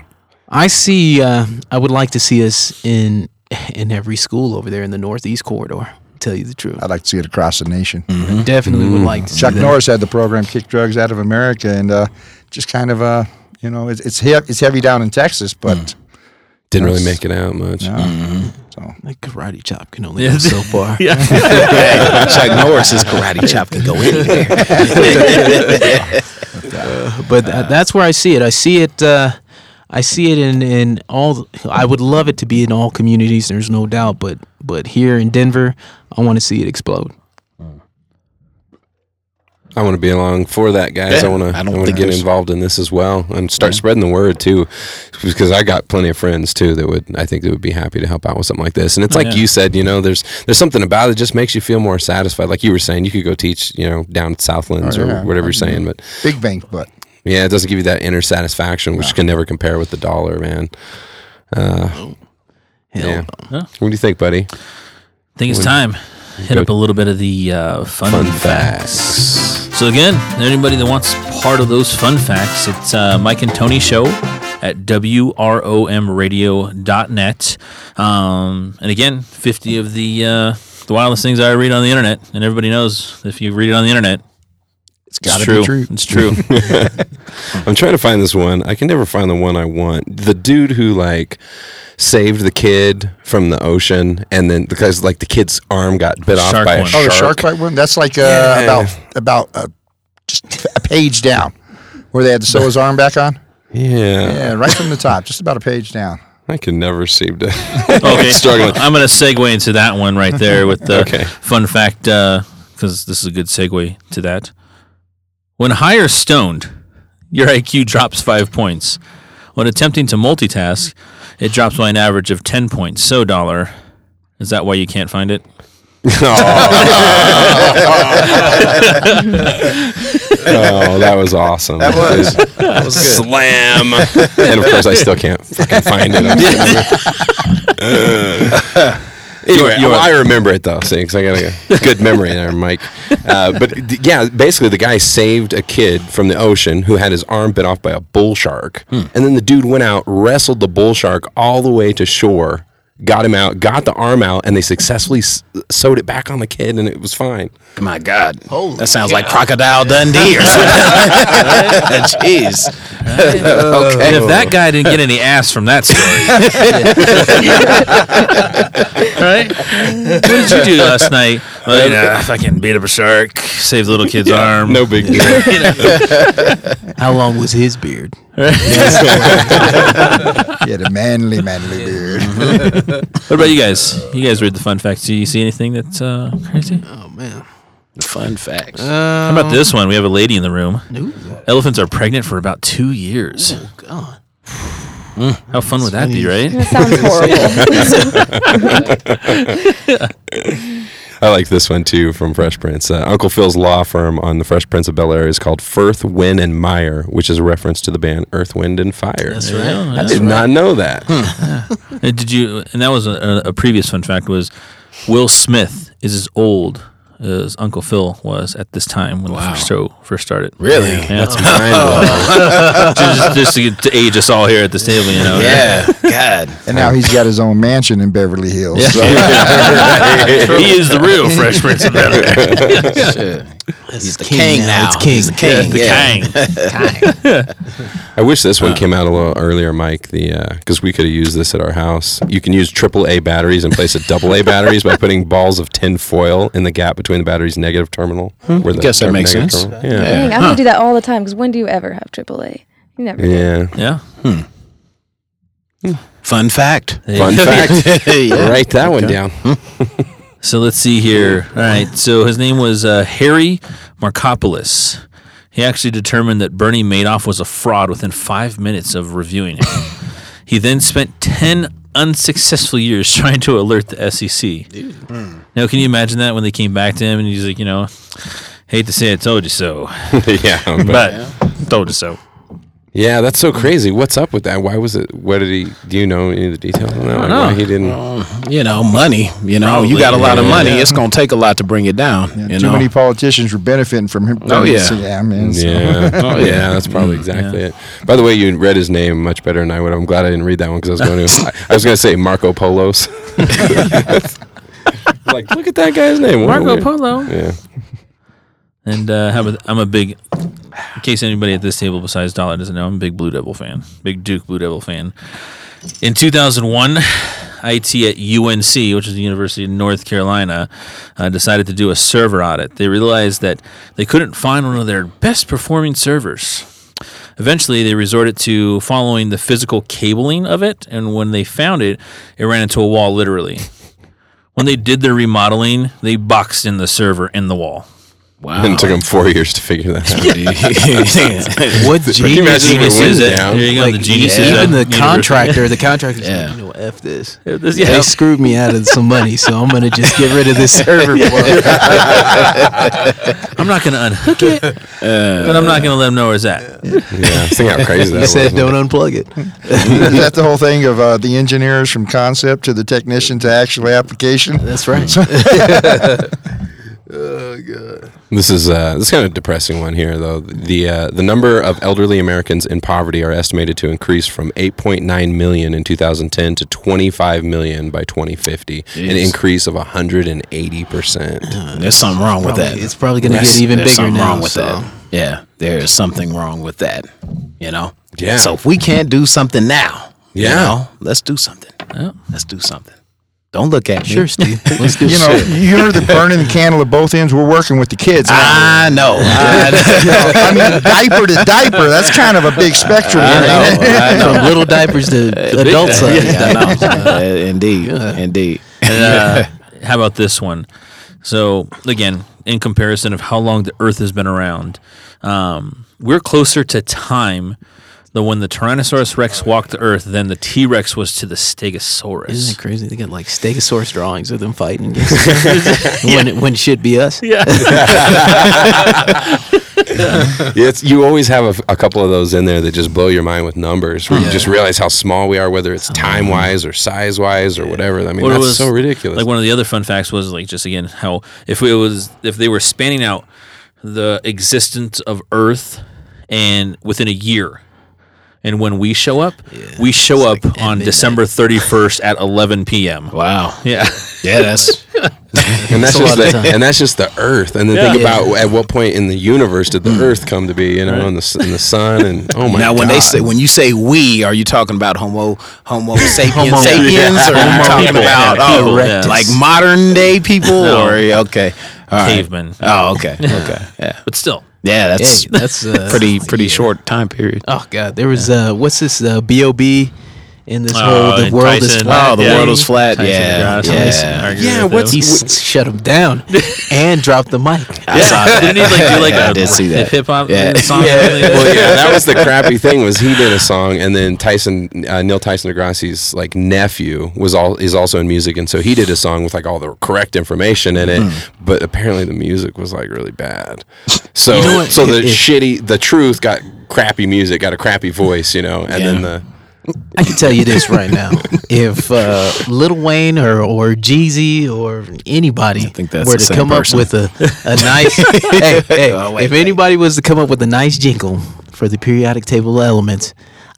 I see. Uh, I would like to see us in in every school over there in the Northeast corridor. Tell you the truth, I'd like to see it across the nation. definitely would like to. see Chuck that. Norris had the program "Kick Drugs Out of America," and uh, just kind of uh, you know, it's it's, he- it's heavy down in Texas, but Didn't really make it out much. no. so Like karate chop can only Yeah. go so far. *laughs* yeah. *laughs* Hey, Chuck Norris's karate chop can go anywhere. *laughs* but th- that's where I see it. I see it. Uh, I see it in in all. I would love it to be in all communities. There's no doubt. But but here in Denver, I want to see it explode. I want to be along for that, guys. Yeah, I want to. I I, don't want to get involved in this as well and start spreading the word too, because I got plenty of friends too that would. I think that would be happy to help out with something like this. And it's Oh, like yeah. you said, you know, there's there's something about it just makes you feel more satisfied. Like you were saying, you could go teach, you know, down at Southlands Oh, or whatever you're saying, but big bank, but yeah, it doesn't give you that inner satisfaction, which can never compare with the dollar, man. Uh, Hell yeah. no. What do you think, buddy? I think it's When- time. Hit up a little bit of the uh, fun, Fun facts. facts. So again, anybody that wants part of those fun facts, it's uh, Mike and Tony Show at WROMradio.net. Um, and again, 50 of the uh, the wildest things I read on the internet, and everybody knows if you read it on the internet, it's got to be true. It's true. *laughs* *laughs* I'm trying to find this one. I can never find the one I want. The dude who like saved the kid from the ocean, and then because like the kid's arm got bit off Shark by a one. Oh, the shark. shark bite one. That's like uh, Yeah. about about uh, just a page down, where they had to sew his arm back on. Yeah, Yeah, right from the top, just about a page down. I can never seem to. *laughs* Okay, struggling. I'm going to segue into that one right there with the Okay. fun fact, because this is a good segue to that. When high or stoned, your IQ drops five points. When attempting to multitask, it drops by an average of 10 points. So, dollar, is that why you can't find it? Oh, *laughs* that was awesome. That was that was good. Slam, and of course I still can't fucking find it. *laughs* *laughs* anyway, You are- I remember it though, see, because I got a good memory there, Mike. Uh, but yeah, basically the guy saved a kid from the ocean who had his arm bit off by a bull shark, and then the dude went out, wrestled the bull shark all the way to shore. Got him out, got the arm out, and they successfully s- sewed it back on the kid, and it was fine. My God, that sounds like Crocodile Dundee or something. *laughs* Jeez. And if that guy didn't get any ass from that story, *laughs* right? What did you do last night? Well, you know, fucking beat up a shark, saved the little kid's arm. No big *laughs* deal. How long was his beard? He had a manly, manly beard. *laughs* What about you guys? You guys read the fun facts. Do you see anything that's uh, crazy? Oh man. Fun facts. How about this one? We have a lady in the room. Elephants are pregnant for about two years. Oh God. How fun would that be, right? That sounds *laughs* horrible. *laughs* I like this one too from Fresh Prince. Uh, Uncle Phil's law firm on the Fresh Prince of Bel Air is called Firth, Wynn, and Meyer, which is a reference to the band Earth, Wind, and Fire. That's right. Yeah, I that's did not know that. Uh, *laughs* Did you? And that was a, a, a previous fun fact was Will Smith is as old Uh, as Uncle Phil was at this time when the first show first started. Really? Yeah. That's mind blowing. *laughs* just, just to, get, to age us all here at this table, you know. Yeah, *laughs* God. And now he's got his own mansion in Beverly Hills. So *laughs* he is the real Fresh Prince of Bel Air. Shit. He's the king king, now. now. It's king. He's the king. The yeah. Kang. *laughs* I wish this one uh. came out a little earlier, Mike. The uh, because we could have used this at our house. You can use AAA batteries in place of AA batteries by putting balls of tin foil in the gap between the battery's negative terminal. Hmm. Where the Guess that makes negative sense. terminal- Yeah. Dang, I'm gonna do that all the time because when do you ever have AAA? You never. do. Yeah. Yeah. Hmm. Hmm. Fun fact. Fun *laughs* fact. *laughs* Yeah. Write that one down. So let's see here. All right. So his name was uh, Harry Markopolos. He actually determined that Bernie Madoff was a fraud within five minutes of reviewing him. he then spent 10 unsuccessful years *laughs* trying to alert the SEC. Now, can you imagine that when they came back to him and he's like, you know, hate to say I told you so, *laughs* yeah. *laughs* But, but told you so. Yeah, that's so crazy. What's up with that? Why was it? What did he? Do you know any of the details on that? Like, know. why he didn't? You know, money. You know, Probably, you got a lot of yeah. money. It's gonna take a lot to bring it down. you too know, many politicians were benefiting from him. Oh, yeah. yeah, man. so- Yeah. *laughs* Oh, yeah. yeah. that's probably exactly it. By the way, you read his name much better than I would. I'm glad I didn't read that one because I was going to. I, I was going to say Marco Polos. *laughs* *laughs* like, look at that guy's name. Marco Polo. Yeah. And uh, how about, I'm a big, in case anybody at this table besides Dollar doesn't know, I'm a big Blue Devil fan, big Duke Blue Devil fan. In 2001, IT at UNC, which is the University of North Carolina, uh, decided to do a server audit. They realized that they couldn't find one of their best performing servers. Eventually, they resorted to following the physical cabling of it, and when they found it, it ran into a wall literally. When they did their remodeling, they boxed in the server in the wall. Wow. And it took him four *laughs* years to figure that out. *laughs* What *laughs* Can you imagine if it Geniuses went at- down? there you go, Like, the geniuses even the university. contractor, the contractor's Yeah. like, you know, f this. Yeah, this- yeah. They screwed me out of some money, so I'm gonna just get rid of this server. I'm not going to unhook it, but I'm not going to let them know where it's at. Yeah. Think how crazy that He said, "Don't unplug it." Is that the whole thing of uh, the engineers from concept to the technician to actual application? That's right. This is uh, this is kind of a depressing one here, though. The uh, the number of elderly Americans in poverty are estimated to increase from 8.9 million in 2010 to 25 million by 2050, an increase of 180 percent. *sighs* There's something wrong with that. It's probably gonna get even bigger something now. wrong with so. that. Yeah, there is something wrong with that. You know. Yeah. So if we can't do something now, you Yeah. know, let's do something. Yeah. Let's do something. Don't look at me. Sure, Steve. *laughs* Let's do You know, you heard the burning the candle at both ends. We're working with the kids. I know. *laughs* I I mean, diaper to diaper. That's kind of a big spectrum. I know. I know. From little diapers to *laughs* adult size. I know. Uh, indeed. Indeed. And, uh, how about this one? So, again, in comparison of how long the Earth has been around, um, we're closer to time than when the Tyrannosaurus Rex walked the Earth then the T Rex was to the Stegosaurus. Isn't it crazy? They got like Stegosaurus drawings of them fighting against *laughs* *laughs* when it, when it should be us. Yeah. *laughs* Yeah, it's, you always have a couple of those in there that just blow your mind with numbers, where you just realize how small we are, whether it's oh, time wise or size wise or whatever. I mean, Well, it that's was- so ridiculous. Like one of the other fun facts was like just again how if it was if they were spanning out the existence of Earth and within a year. And when we show up, we show up like on. December 31st at 11 p.m. Wow. Yeah. Yeah, that's *laughs* and that's a just lot of the, time. and that's just the Earth. And then Yeah. think Yeah. about at what point in the universe did the hmm. Earth come to be? You know, in the s- in the sun and oh my now god. when they say when you say we, are you talking about Homo Homo *laughs* sapiens Homo- sapiens, or are you talking people. about Yeah, oh, people, yeah. like modern day people? No. Or okay, all right. Cavemen. Oh, okay, *laughs* okay, yeah, But still. yeah. That's Hey, that's uh, pretty pretty short time period. Oh God, there was uh, what's this uh, Bob in this Oh, whole the and world is flat. Oh, the Yeah. world is flat. Tyson Yeah, DeGrasse yeah. argued Yeah, what's- He s- shut him down *laughs* and dropped the mic. I saw that. Didn't he like do like *laughs* Yeah, a I did see that. hip hop Yeah. *laughs* song? well, yeah, that was the crappy thing was he did a song, and then Tyson, uh, Neil Tyson DeGrasse's like nephew was all is also in music, and so he did a song with like all the correct information in it, but apparently the music was like really bad. So, You know so the If- shitty, the truth got crappy music, got a crappy voice, you know, and then the I can tell you this right now: *laughs* if uh, Lil Wayne or or Jeezy or anybody were to come person. up with a, a nice, *laughs* hey, hey, Oh, wait, if anybody was to come up with a nice jingle for the periodic table elements,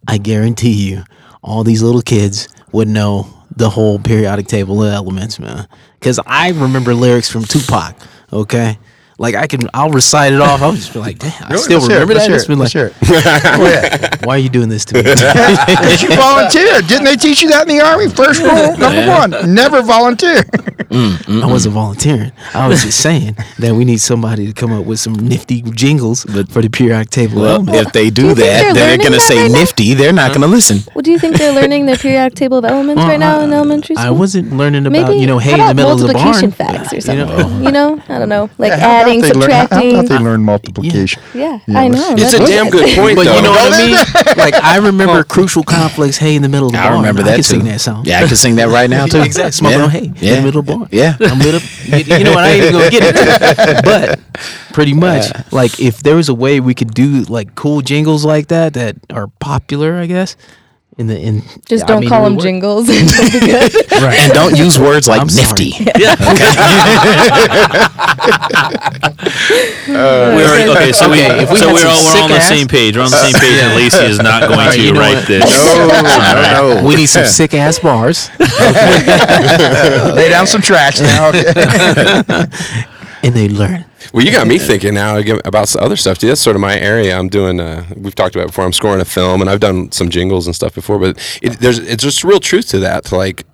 I guarantee you, all these little kids would know the whole periodic table of elements, man. Because I remember lyrics from Tupac. Okay. Like I can, I'll recite it off. I'll just be like, damn, I Let's still hear it, remember let's that. hear It's it, been let's like, hear it. *laughs* Why are you doing this to me? *laughs* Because you volunteered. Didn't they teach you that in the Army? First rule, number one, never volunteer. *laughs* Mm-hmm. I wasn't volunteering. I was just saying that we need somebody to come up with some nifty jingles but, for the periodic table. Well, element. if they do Do that, they're they're gonna say right now? nifty. They're not gonna listen. Well, do you think they're learning their periodic table of elements Well, right now I- in elementary school? I wasn't learning about Maybe you know hay in the middle of the barn. multiplication facts or You something. know? You know, I don't know, like Yeah, how about adding, they learn- how- How they learn multiplication? yeah, Yeah, I know. it's that's a damn good point But though. you know what I mean? *laughs* Like I remember Crucial Complex, Hey in the middle of the I barn. remember I that can too. sing that song. Yeah, I can sing that right now *laughs* too. Exactly. Smoking yeah. on hay Yeah. in the middle of the barn. Yeah. I'm lit up. *laughs* You, you know what? I ain't even gonna get into it. But pretty much, like if there was a way we could do like cool jingles like that that are popular, I guess. In the in Just I don't mean, call them jingles. *laughs* It'll. *laughs* And don't use words like I'm sorry. nifty. *laughs* Uh, we're, okay, so we, Okay, if we so we're all, we're all on the same page. We're on the same page, and Lacey is not going Alright, to you know write what? this. no. We need some sick ass bars, Lay down some tracks now. okay. and they learn. Well, you got me thinking now about other stuff. Too. That's sort of my area. I'm doing. Uh, we've talked about before. I'm scoring a film, and I've done some jingles and stuff before. But it, there's it's just real truth to that. To like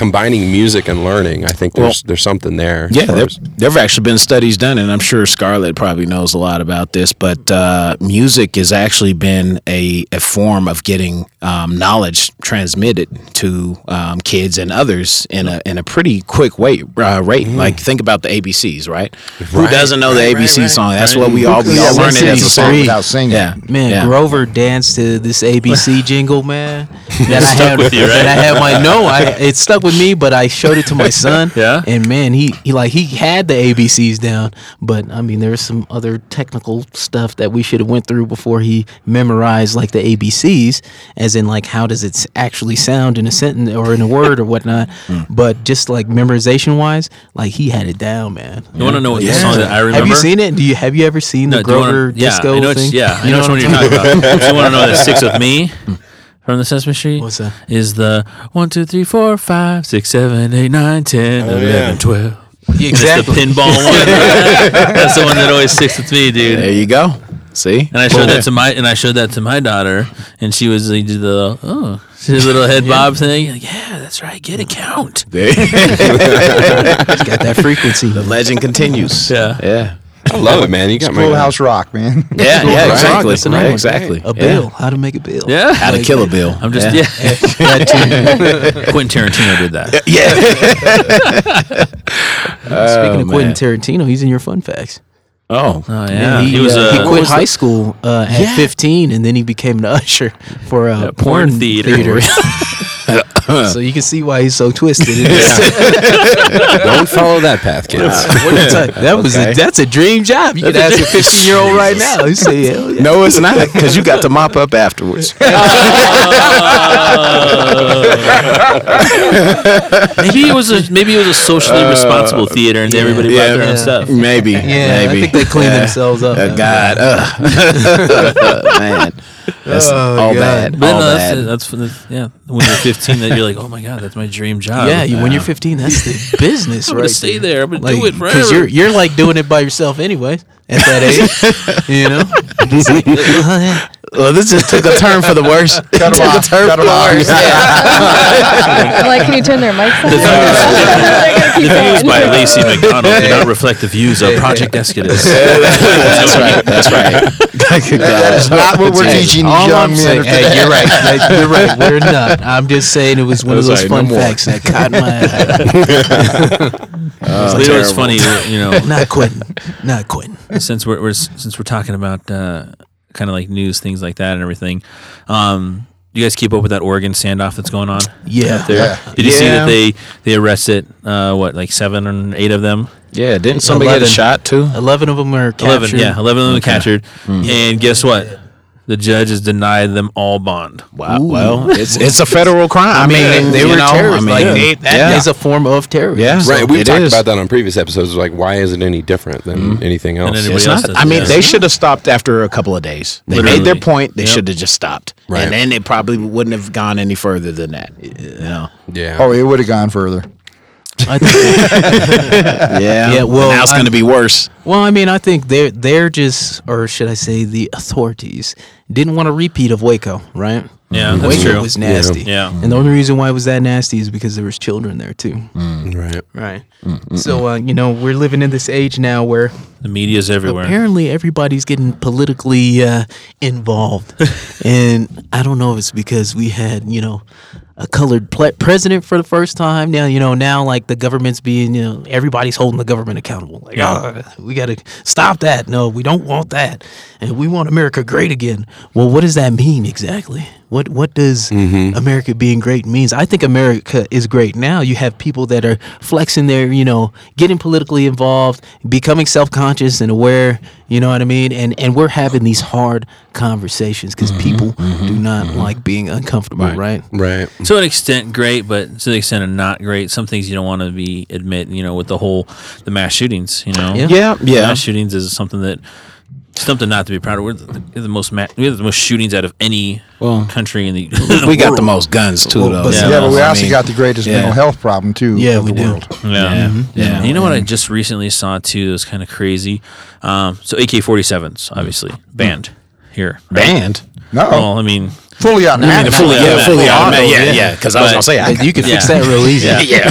combining music and learning. I think there's there's something there. Yeah, far there, there have actually been studies done, and I'm sure Scarlett probably knows a lot about this. But uh, music has actually been a, a form of getting um, knowledge transmitted to um, kids and others in a in a pretty quick way uh, rate. Like think about the ABCs, right? Who doesn't know the right, right, ABC right, song? That's right. what we all we Yeah, all learn it as a sing song. without singing. Yeah, Man, yeah. Grover danced to this ABC *laughs* jingle, man. That I stuck had with you, right? That I had my no, I it stuck with *laughs* me, but I showed it to my *laughs* son. Yeah? And man, he he like he had the ABCs down, but I mean there was some other technical stuff that we should have went through before he memorized like the ABCs, as in like how does it actually sound in a sentence or in a word or whatnot. *laughs* Hmm. But just like memorization wise, like he had it down, man. You want to know what the song that I remember? Have you seen it? Do you have you ever seen the No, wanna- Grover yeah, disco I thing? Yeah, I You know what you're talking talking about. *laughs* you want to know that sticks with me from the Sesame Street? What's that? Is the one, two, three, four, five, six, seven, eight, nine, ten, Oh, eleven, yeah. twelve. Yeah, It's the pinball *laughs* one. That's the one that always sticks with me, dude. There you go. See, And I showed that to my and I showed that to my daughter, and she was like, did the oh, she did a little head *laughs* bob thing. Like, yeah, that's right. Get a count. It's *laughs* got that frequency. the legend continues. Yeah. yeah, I love it, man. You got my Schoolhouse Rock, man. *laughs* yeah, yeah. Right. Exactly. That's the Right, name. exactly. A bill. How to make a bill. Yeah. How to kill a bill. I'm just yeah. *laughs* That too. Quentin Tarantino did that. *laughs* Yeah. Speaking of Quentin Tarantino, he's in your fun facts. Oh, Oh yeah. he, he, was uh, uh, he quit was high the- school uh, at 15, and then he became an usher for a A porn porn, theater. theater. So you can see why he's so twisted. *laughs* *laughs* Don't follow that path, kids. What you that was a, that's a dream job. You could ask a 15 year old right now. He say, hell yeah. no, it's not because you got to mop up afterwards. *laughs* maybe it was a maybe it was a socially responsible theater, and everybody brought their own stuff. Maybe. Yeah, maybe. I think they clean Yeah. themselves up. Uh, God, ugh. man, that's oh, all God. bad. But all no, bad. that's, that's that's yeah. When you're 15, that you're like, oh my god, that's my dream job. Yeah, you, when you're 15, that's the *laughs* business, I'm right? gonna stay there. I'm gonna Like, do it forever. you're you're like doing it by yourself anyway at that age, *laughs* you know. well, this just took a turn for the worse. *laughs* Cut 'em Took a off, turn cut for 'em the off. worse. I'm like, can you turn their mics on? the views *laughs* by Lacey McDonald do not reflect the views of Project Exodus. That's right. That's right. That is not what we're teaching these all young I'm men saying- Hey, you're right. Hey, You're right. We're not. I'm just saying it was one of those right, fun no facts that caught my eye. So you know, it's funny, you know, Not quitting. Not quitting. *laughs* since we're, we're since we're talking about uh, kind of like news things like that and everything. Um, you guys keep up with that Oregon standoff that's going on? Yeah. there. Yeah. Did you see that they they arrested uh, what like seven or eight of them? Yeah, didn't somebody get a shot too? Eleven of them were captured. Eleven, yeah, eleven of them were captured. And guess what? The judge has denied them all bond. Wow. Well, *laughs* it's it's a federal crime. I, mean, they, they were know, terrorists. I mean, like they, that is yeah. a form of terrorism. Yeah. Right, we've talked is. about that on previous episodes. Like, why is it any different than mm-hmm. anything else? anybody It's else not. does I mean, yeah. they should have stopped after a couple of days. They Literally. made their point. They Yep. should have just stopped, Right. and then it probably wouldn't have gone any further than that. You know. yeah. Oh, it would have gone further. *laughs* *laughs* Yeah. Yeah, well, now it's going to be worse. well, I mean, I think they're they're just, or should I say, the authorities didn't want a repeat of Waco, right? Yeah, mm. that's Waco true. was nasty. Yeah. And the only reason why it was that nasty is because there was children there too. Mm. right. Right. Mm, so uh, you know, we're living in this age now where The media's everywhere. apparently everybody's getting politically uh, involved, *laughs* and I don't know if it's because we had you know a colored ple- president for the first time. Now you know now like the government's being you know everybody's holding the government accountable. Like "Ah, we got to stop that. No, we don't want that, and we want America great again. Well, what does that mean exactly? What what does mm-hmm. America being great means? I think America is great now. You have people that are flexing their, you know, getting politically involved, becoming self-conscious and aware. You know what I mean? And and we're having these hard conversations because mm-hmm, people mm-hmm, do not like being uncomfortable, right? Right. to an extent great but to the extent of not great some things you don't want to be admit you know with the whole the mass shootings you know Yeah. Yeah. Yeah. mass shootings is something that something not to be proud of we're the, we're the most ma- we have the most shootings out of any Well, country in the we got the most guns too, though. but- Yeah, Yeah, but we I also mean, got the greatest yeah. mental health problem too Yeah, of we the do. world. yeah Yeah. Yeah. And you know what I just recently saw too that was kind of crazy um, so AK-47s obviously banned here right? band. No, well I mean fully I automatic. mean, fully Yeah, automatic. fully Yeah, automatic. yeah, Yeah, yeah. yeah. Because I was gonna say, I, You can fix Yeah. that real easy. Yeah. yeah,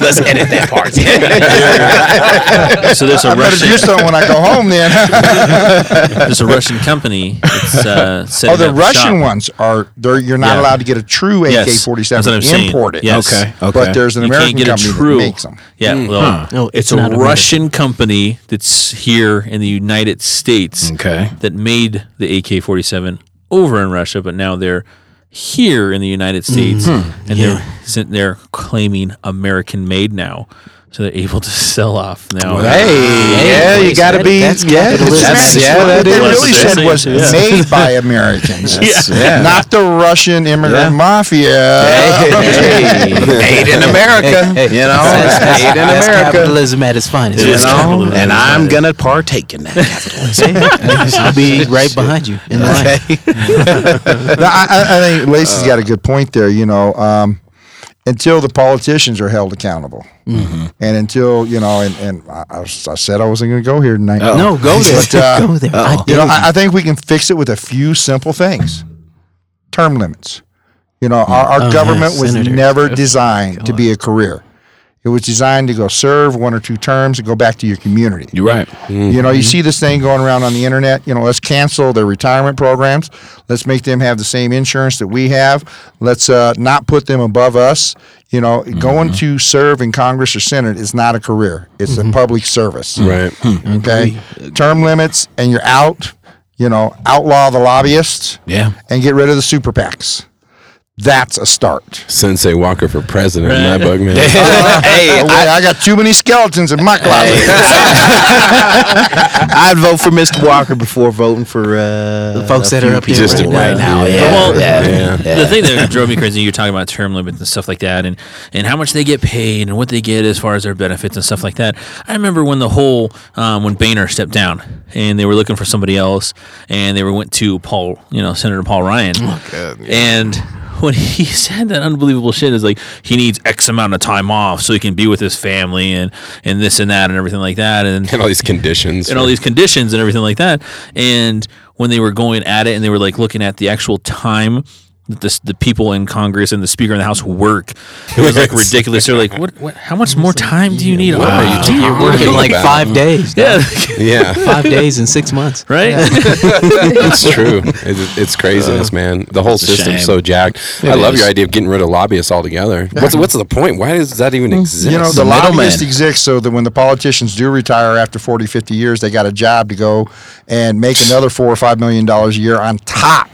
let's edit that part. *laughs* so there's a I better Russian do something when I go home then. *laughs* there's a Russian company that's uh, oh, the up Russian shop. ones are there. You're not Yeah. allowed to get a true Yes, that's what AK-47 I'm imported. Yes. Okay. Okay. But there's an You American can't a company true. that makes them. Yeah, well, No, it's, it's a. Russian company that's here in the United States Okay. that made the AK-47 over in Russia, but now they're here in the United States, Mm-hmm. and they're they're they're claiming American made now, so they're able to sell off now. Hey, yeah, you got to be. That's yeah, capitalism. that's, yeah, what that they really said what was they're made by *laughs* Americans, Yeah. not the Russian immigrant Yeah. mafia. *laughs* Hey, made in America. Hey, hey, you know, that's, that's, made in America. capitalism at its finest. You know, and I'm gonna partake in that capitalism. I'll be right behind you in *laughs* line. No, I, I- I think Lacey's got a good point there. You know, um, until the politicians are held accountable, Mm-hmm. and until you know, and, and I, I said I wasn't going to go here tonight. No, go there. But, uh, go there. I You know. I, I think we can fix it with a few simple things. Term limits. You know, our, our Oh, government yeah, was senator. never designed to be a career. It was designed to go serve one or two terms and go back to your community. You're right. You know, you mm-hmm. see this thing going around on the internet. You know, let's cancel their retirement programs. Let's make them have the same insurance that we have. Let's uh, not put them above us. You know, going mm-hmm. to serve in Congress or Senate is not a career; it's a mm-hmm. public service. Right. Hmm. Okay, term limits, and you're out. You know, outlaw the lobbyists Yeah. and get rid of the super PACs. That's a start. Sensei Walker for president in my book, man. *laughs* hey, Oh, wait, I, got too many skeletons in my closet. *laughs* I'd vote for Mr. Walker before voting for uh, The folks that are few up there people Just right right now. now. Yeah. Well, yeah. The thing that drove me crazy, you're talking about term limits and stuff like that, and, and how much they get paid and what they get as far as their benefits and stuff like that. I remember when the whole um, when Boehner stepped down and they were looking for somebody else, and they were went to Paul, you know, Senator Paul Ryan, and *laughs* when he said that unbelievable shit is like he needs X amount of time off so he can be with his family and and this and that and everything like that, and And all these conditions. and all these conditions and everything like that. And when they were going at it and they were like looking at the actual time that the, the people in Congress and the Speaker in the House work. It was like *laughs* ridiculous. They're like, what, what? How much more time do you need? What are you talking You're working like five days. Yeah, *laughs* Yeah. Five days in six months. *laughs* right. it's true. It's, it's craziness, uh, man. The whole system's shame. so jacked. I It love is. your idea of getting rid of lobbyists altogether. What's what's the point? Why does that even mm. exist? You know, the The middleman. lobbyists exist so that when the politicians do retire after 40, 50 years, they got a job to go and make another four or five million dollars a year on top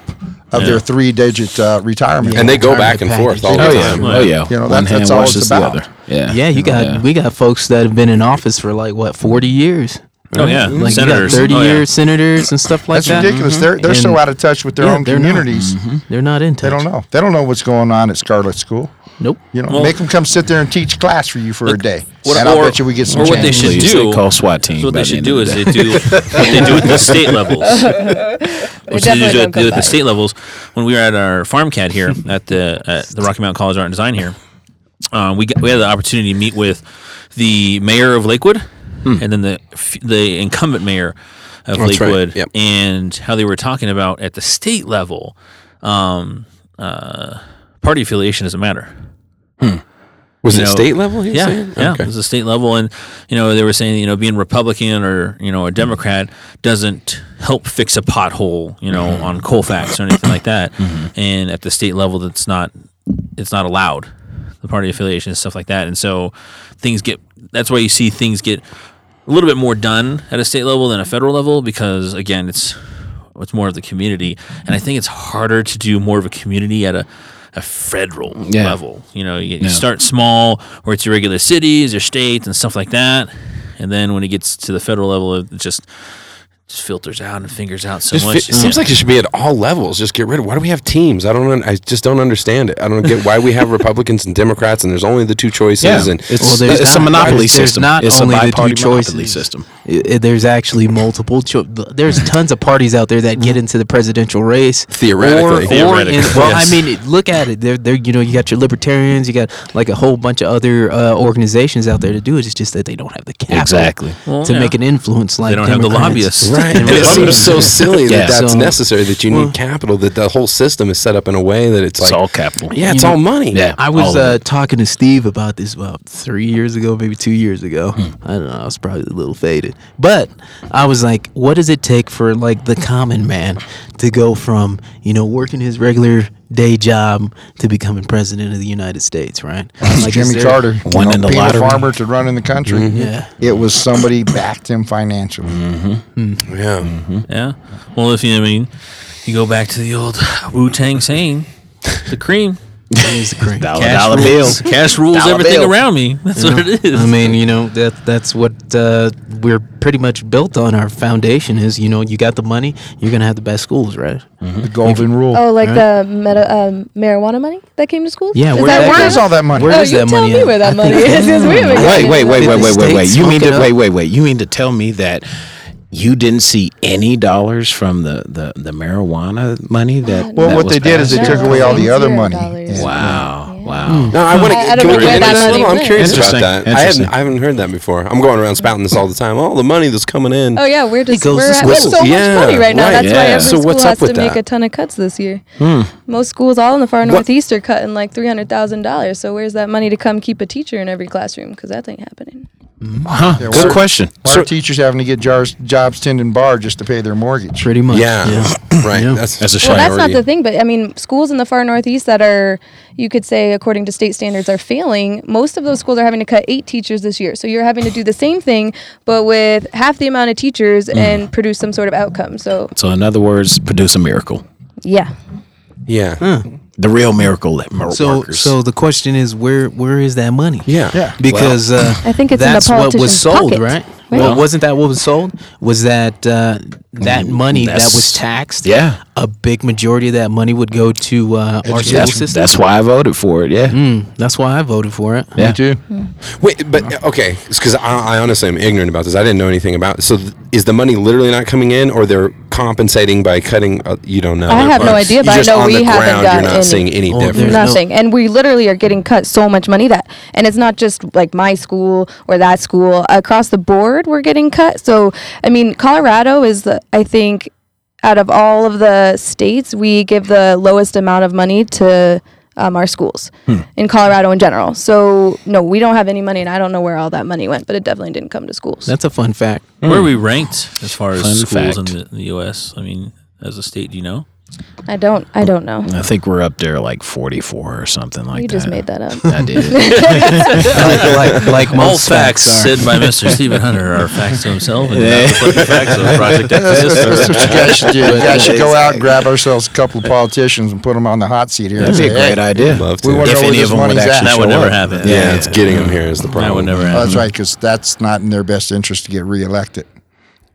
of their three-digit uh, retirement. and they go back and forth all package. the Oh yeah, oh yeah. You know, One that's- all it's about. Yeah, Yeah, you got Yeah. we got folks that have been in office for like what forty years. Oh yeah, Like senators. you got thirty Oh, yeah. senators and stuff like That's that. That's ridiculous. They're they're so out of touch with their Yeah, own they're not. communities. They're not in touch. They don't know. They don't know what's going on at Scarlet School. Nope. You know, Well- make them come sit there and teach class for you for a day, what- and I'll bet you we get some or what they should Please, do- they call SWAT team. So what they the should do of is the they do *laughs* what they do at the state levels. Which *laughs* they do at come the, at the state levels. When we were at our farm cat here *laughs* at the at the Rocky Mountain College of Art and Design here, um, we got, we had the opportunity to meet with the mayor of Lakewood and then the the incumbent mayor of Hmm. That's right, Lakewood, yep. and how they were talking about at the state level, um, uh, party affiliation doesn't matter. Was you it know, state level? Yeah, saying? yeah, Okay. it was a state level, and you know they were saying you know being Republican or you know a Democrat doesn't help fix a pothole, you know, Mm-hmm. on Colfax or anything like that. And at the state level, that's not it's not allowed, the party affiliation and stuff like that. And so things get that's why you see things get a little bit more done at a state level than a federal level because again it's it's more of the community, and I think it's harder to do more of a community at a a federal Yeah. level. You know, you, you Yeah. start small where it's your regular cities, your states, and stuff like that, and then when it gets to the federal level, it just just filters out and fingers out so Just much. fi- it seems like it should be at all levels. Just get rid of. Why do we have teams? I don't. un- I just don't understand it. I don't get why we have *laughs* Republicans and Democrats, and there's only the two choices. Yeah, And it's, Well, there's it's a monopoly there's- there's system. not it's only a the two bi-party monopoly choices. system. I- I- there's actually multiple. Cho- there's *laughs* tons of parties out there that get into the presidential race Theoretically. Or, or in, Theoretically, well, yes. I mean, look at it. They're, they're, you know, you got your libertarians, you got like a whole bunch of other uh, organizations out there to do it. It's just that they don't have the capital Exactly. Well, to yeah. make an influence like they don't have the lobbyists. Right, *laughs* and it seems so silly that that's So- necessary. That you need Well- capital. That the whole system is set up in a way that it's It's like, all capital. yeah, it's You all know, money. Yeah. I was uh, talking to Steve about this about three years ago, maybe two years ago. I don't know. I was probably a little faded, but I was like, "What does it take for like the common man to go from you know working his regular day job to becoming president of the United States?" Right? *laughs* Like, Jimmy there- Carter, you Won know, in the being lottery. a farmer to run in the country. Mm-hmm. Yeah. It was somebody backed him financially. Mm-hmm. Hmm. Yeah. Mm-hmm. Yeah. Well, if you I mean, you go back to the old Wu Tang saying, the cream. He's the cream. Dollar, Cash dollar rules, bill. cash rules Dollar everything bill. around me. *laughs* That's what it is. I mean, you know that that's what uh, we're pretty much built on. Our foundation is, you know, you got the money, you're gonna have the best schools, right? The golden rule. Oh, like Right. the meta, um, marijuana money that came to schools? Yeah, Is where that that Where where is all that money? Where oh, is you that tell money me at? where that money is. *laughs* 'cause we haven't Wait, gotten wait, wait, Did wait, the wait, wait, wait. state You mean smoke it to up? wait, wait, wait. You mean to tell me that you didn't see any dollars from the the, the marijuana money that? Well, that what was they did is they passed? took away all the other money. dollars. And- Wow, Yeah. wow. Hmm. No, I want to. I- I Can don't we know get where into that this a money little? I'm curious about that. I haven't. I haven't heard that before. I'm going around spouting this all the time. all the money that's coming in. Oh yeah, we're just goes we're to at, we have schools. so Yeah, much money right now. right, That's why every So school has up with to make a ton of cuts this year. Hmm. Most schools, all in the far northeast, are cutting like three hundred thousand dollars. So where's that money to come keep a teacher in every classroom? Because that ain't happening. Huh? Yeah, Good we're- question. Why are teachers having to get jars, jobs tending bar just to pay their mortgage? Pretty much. Yeah, *clears throat* right. Yeah. That's That's a Well, shame. that's not the thing, but I mean, schools in the far northeast that are, you could say, according to state standards, are failing. Most of those schools are having to cut eight teachers this year. So you're having to do the same thing, but with half the amount of teachers mm. and produce some sort of outcome. So So, in other words, produce a miracle. yeah, Yeah. The real miracle that mer- So, workers. so the question is, where where is that money? Yeah. Yeah. because uh, I think it's in the that's what was politician's sold, pocket, right? right? Well, wasn't that what was sold? Was that uh, that money that was taxed? yeah. a big majority of that money would go to uh, our school that's, system. that's why I voted for it. Yeah. Mm, that's why I voted for it. Yeah. Me too. Wait, but okay, because I, I honestly am ignorant about this. I didn't know anything about. it. So, th- is the money literally not coming in, or they're compensating by cutting? Uh, you don't know. I have no idea, but I know we haven't ground, gotten You're not any. seeing any Oh, difference. there's no- nothing and we literally are getting cut so much money that and it's not just like my school or that school across the board we're getting cut so i mean colorado is the i think out of all of the states, we give the lowest amount of money to um, our schools in Colorado in general. So no, we don't have any money, and I don't know where all that money went, but it definitely didn't come to schools. That's a fun fact. Where are we ranked as far as Fun schools in fact. the, the U.S.? I mean, as a state, do you know? I don't. I don't know. I think we're up there like 44 or something like You that. just made that up. I did. *laughs* like, like, like All most facts facts said by Mr. Stephen Hunter are facts to himself and not reflecting facts of Project *laughs* That's Exodus. what you guys should do. You guys should go out and grab ourselves a couple of politicians and put them on the hot seat here. That'd be a great "Hey, idea. Love to. We If any of them would actually That would never up. happen. yeah, it's getting them here is the problem. That would never Oh, happen. that's right, because that's not in their best interest to get reelected.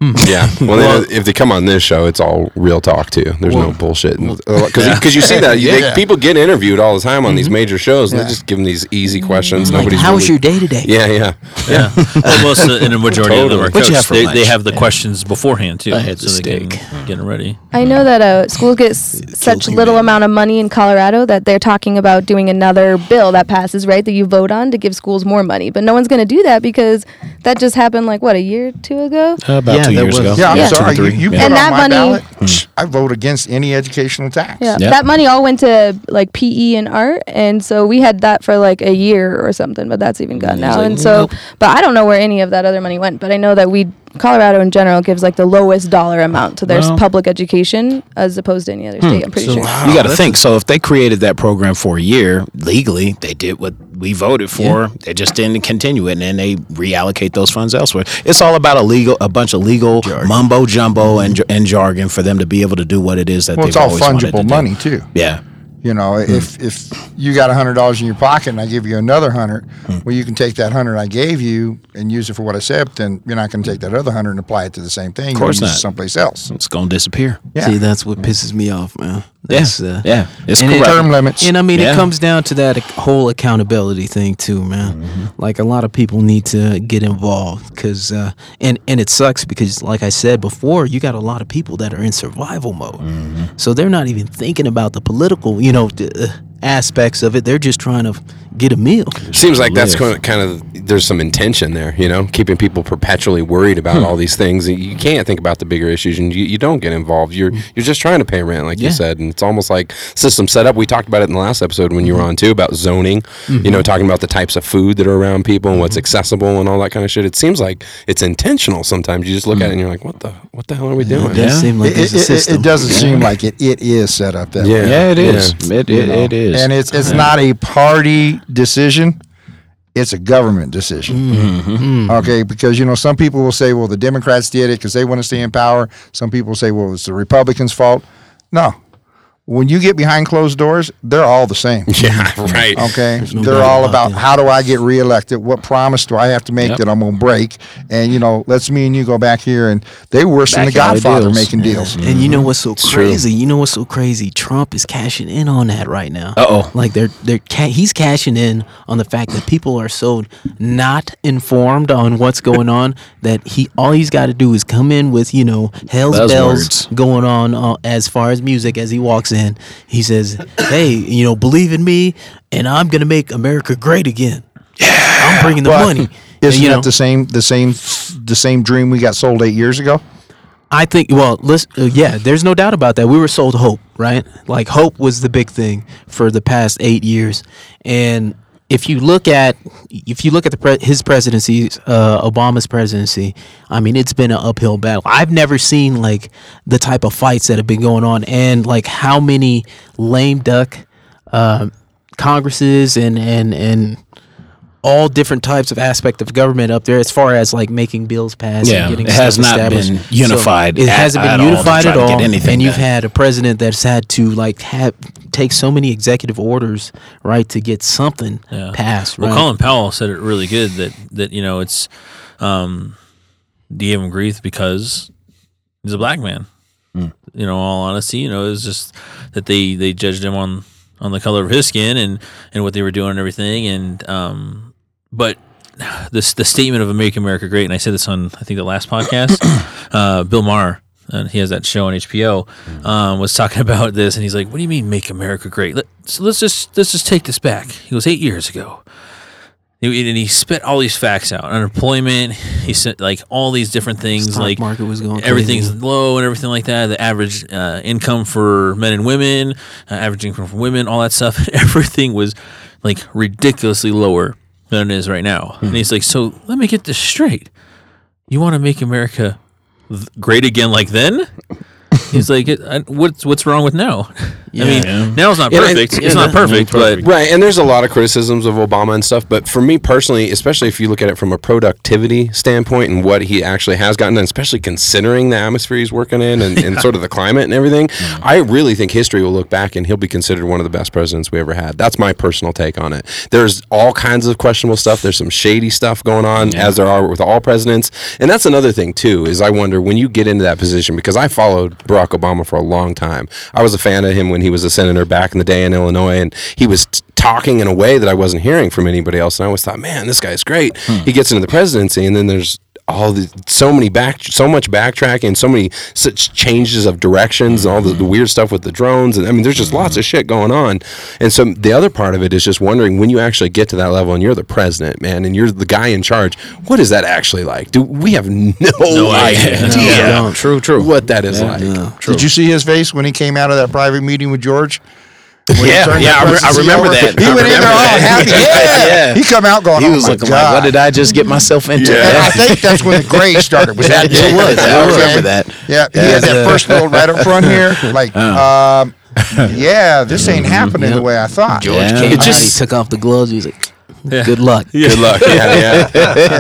Yeah. *laughs* Well, then, if they come on this show, it's all real talk too. There's no bullshit. Because you *laughs* see that you, they- Yeah. people get interviewed all the time on these major shows, and they just give them these easy questions. Like, Nobody's how was really- your day today? Yeah, yeah. *laughs* Yeah, almost uh, in a majority of them are What you coached. have for They, lunch? they have the questions beforehand too, I had so the they can steak. get ready. I know that uh, schools get s- such little amount of money in Colorado that they're talking about doing another bill that passes, right? That you vote on to give schools more money. But no one's going to do that because that just happened like what a year or two ago. About Yeah, two years was- ago. Yeah, I'm Yeah. sorry. Two You, three. you Yeah. put And on that my money- ballot, hmm. I vote against any educational tax. Yeah. Yeah. that money all went to like PE and art, and so we had that for like a year or something. But that's even gone now, like, and so, nope. but I don't know where any of that other money went. But I know that we Colorado in general gives like the lowest dollar amount to their Well- public education as opposed to any other hmm. state. I'm pretty sure. You got to think. So if they created that program for a year legally, they did what we voted for. They just didn't continue it, and then they reallocate those funds elsewhere. It's all about a legal, a bunch of legal mumbo jumbo and, and jargon for them to be able to do what it is that Well, they've it's all always wanted to fungible do. money too. Yeah. You know, if if you got a hundred dollars in your pocket and I give you another hundred, well, you can take that hundred I gave you and use it for what I said. But then you're not going to take that other hundred and apply it to the same thing. Of course not. someplace else. It's gonna disappear. Yeah. See, that's what pisses me off, man. Yeah. Uh, yeah. It's and it- corrupt. Term limits. And I mean, Yeah. it comes down to that whole accountability thing too, man. Like a lot of people need to get involved because, uh, and and it sucks because, like I said before, you got a lot of people that are in survival mode, so they're not even thinking about the political, you know, d- uh, aspects of it. They're just trying to get a meal. Seems like that's kind of, kind of there's some intention there, you know, keeping people perpetually worried about hmm. all these things. And You can't think about the bigger issues, and you, you don't get involved. You're hmm. you're just trying to pay rent, like you said, and it's almost like system set up. We talked about it in the last episode when you were hmm. on too about zoning. You know, mm-hmm. talking about the types of food that are around people and what's mm-hmm. accessible and all that kind of shit. It seems like it's intentional. Sometimes you just look at it and you're like, what the what the hell are we doing? It does seem like It, there's a it- it- system. it doesn't seem like it. It is set up that way. Yeah. Yeah, it Yeah. is. It, it, it is. And it's it's not a party decision. It's a government decision. Mm-hmm. Okay, because you know some people will say, well, the Democrats did it because they want to stay in power. Some people say, well, it's the Republicans' fault. No, when you get behind closed doors, they're all the same. *laughs* Yeah, right. Okay, no they're all about about that. how do I get reelected? What promise do I have to make Yep. that I'm gonna break? And you know, let's me and you go back here and they worse than the Back out of Godfather deals. making deals. And you know what's so true. crazy? You know what's so crazy? Trump is cashing in on that right now. Uh-oh. Like they're they're ca- he's cashing in on the fact that people are so not informed on what's going on *laughs* that he all he's got to do is come in with you know hell's bells Buzzwords. going on uh, as far as music as he walks in. And he says, "Hey, you know, believe in me, and I'm gonna make America great again. Yeah, I'm bringing the But money." Isn't you know, that the same the same the same dream we got sold eight years ago? I think well, listen, uh, yeah, there's no doubt about that. We were sold hope, right? Like hope was the big thing for the past eight years, and if you look at if you look at the pre- his presidency, uh, Obama's presidency, I mean, it's been an uphill battle. I've never seen like the type of fights that have been going on, and like how many lame duck uh, congresses and and and all different types of aspect of government up there as far as like making bills pass Yeah, and getting it has stuff not established. been unified it at- hasn't been all to unified try at all anything and you've had a president that's had to like have take so many executive orders right to get something Yeah. passed Well, Colin Powell said it really good that that you know it's um, they gave him grief because he's a black man. You know, all honesty, you know, it was just that they they judged him on on the color of his skin and and what they were doing and everything. And um, but this the statement of "Make America Great," and I said this on I think the last podcast. *coughs* uh, Bill Maher. And he has that show on HBO. Um, was talking *laughs* about this, and he's like, "What do you mean, make America great? Let, so let's just let's just take this back." He goes, eight years ago, And he spit all these facts out. Unemployment. He said like all these different things. Stock like market was going everything's crazy. low and everything like that. The average uh, income for men and women, uh, average income for women, all that stuff. *laughs* everything was like ridiculously lower than it is right now. Hmm. And he's like, so let me get this straight. You want to make America th- great again like then? *laughs* He's like, what's what's wrong with now? I mean, now's not Yeah, and- perfect. yeah, it's not no, perfect, but Right, and there's a lot of criticisms of Obama and stuff, but for me personally, especially if you look at it from a productivity standpoint and what he actually has gotten done, especially considering the atmosphere he's working in and, and *laughs* sort of the climate and everything, mm. I really think history will look back and he'll be considered one of the best presidents we ever had. That's my personal take on it. There's all kinds of questionable stuff. There's some shady stuff going on, as there are with all presidents, and that's another thing too. Is I wonder when you get into that position because I followed Barack Obama for a long time. I was a fan of him when he was a senator back in the day in Illinois, and he was t- talking in a way that I wasn't hearing from anybody else. And I always thought, man, this guy's great. Hmm. He gets into the presidency, and then there's all the so many back so much backtracking so many such changes of directions and all the, the weird stuff with the drones and i mean there's just lots of mm-hmm. shit going on. And so the other part of it is just wondering when you actually get to that level and you're the president man and you're the guy in charge what is that actually like? Do we have no, no *laughs* idea. Yeah, true, true. what that is like. True. Did you see his face when he came out of that private meeting with George? When he Yeah, yeah, I re- I remember over? that. He I went in there remember all that. *laughs* happy. Yeah. Yeah. He come out going, He oh was my looking God. like, what did I just get myself into? And I think that's when the gray *laughs* started. Was that It was. I Okay. remember that. Yeah, he had that first little right up front here. Like, *laughs* um, yeah, this ain't happening the way I thought. George Yeah, came it out. just he took off the gloves. He was like, "Good luck." *laughs* Good luck. Yeah, yeah. *laughs*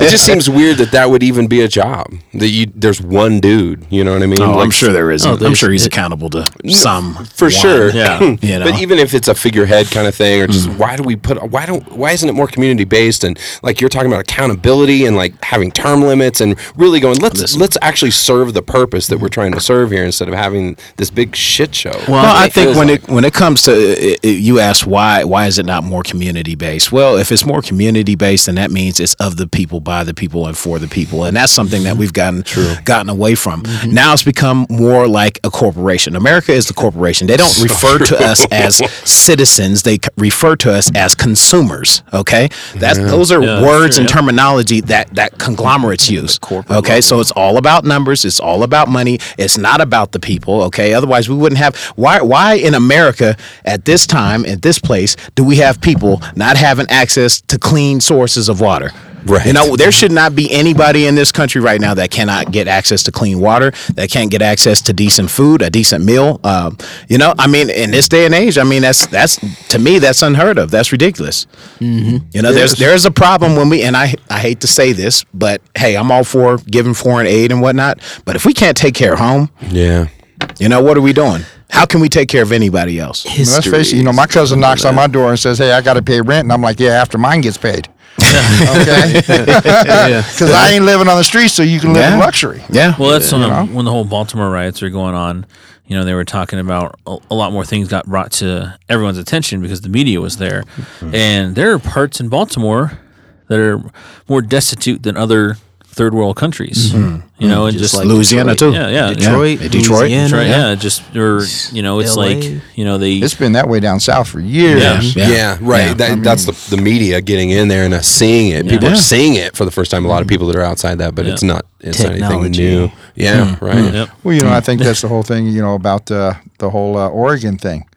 it just seems weird that that would even be a job. That you there's one dude. You know what I mean? Oh, I'm sure there is. Oh, I'm sure he's it- accountable to some. for one. sure. Yeah. *laughs* You know? But even if it's a figurehead kind of thing, or just hmm. why do we put? Why don't? Why isn't it more community based? And like you're talking about accountability and like having term limits and really going. Let's let's actually serve the purpose that we're trying to serve here instead of having this big shit show. Well, I think when like- it when it comes to i i you ask why why is it not more community based? Well, if it's more community based, and that means it's of the people, by the people, and for the people, and that's something that we've gotten gotten away from. Now it's become more like a corporation. America is the corporation. They don't refer to us as citizens; they refer to us as consumers. Okay, that's those are Yeah, words sure, and yeah. terminology that that conglomerates use. Okay, so it's all about numbers. It's all about money. It's not about the people. Okay, otherwise we wouldn't have. Why? Why in America at this time at this place do we have people not having access to clean sources of water? Right. You know, there should not be anybody in this country right now that cannot get access to clean water, that can't get access to decent food, a decent meal. Um, you know, I mean, in this day and age, I mean, that's that's to me that's unheard of. That's ridiculous. You know, there's there's a problem when we and I I hate to say this, but hey, I'm all for giving foreign aid and whatnot. But if we can't take care of home, yeah. you know, what are we doing? How can we take care of anybody else? I mean, let's face it. You know, my cousin knocks on my door and says, "Hey, I got to pay rent," and I'm like, "Yeah, after mine gets paid." *laughs* okay, because *laughs* I ain't living on the street, so you can live in luxury. Yeah. Well, that's when, the, know? when the whole Baltimore riots are going on. You know, they were talking about a, a lot more things got brought to everyone's attention because the media was there, mm-hmm. and there are parts in Baltimore that are more destitute than other third world countries. Mm-hmm. You mm-hmm. know, and Just just, like Louisiana Detroit. too. Yeah, yeah. Detroit, Yeah. Detroit. Louisiana. That's right. Yeah, just or you know, it's LA. like you know they. It's been that way down south for years. Yeah. Yeah. Yeah, right. Yeah. That, that's the, the media getting in there and us seeing it. People Yeah. are seeing it for the first time. A lot of mm-hmm. people that are outside that, but it's not. It's not anything Technology. new. Yeah, hmm. right. Hmm. Yep. Well, you know, I hmm. think that's the whole thing. You know about uh, the whole uh, Oregon thing.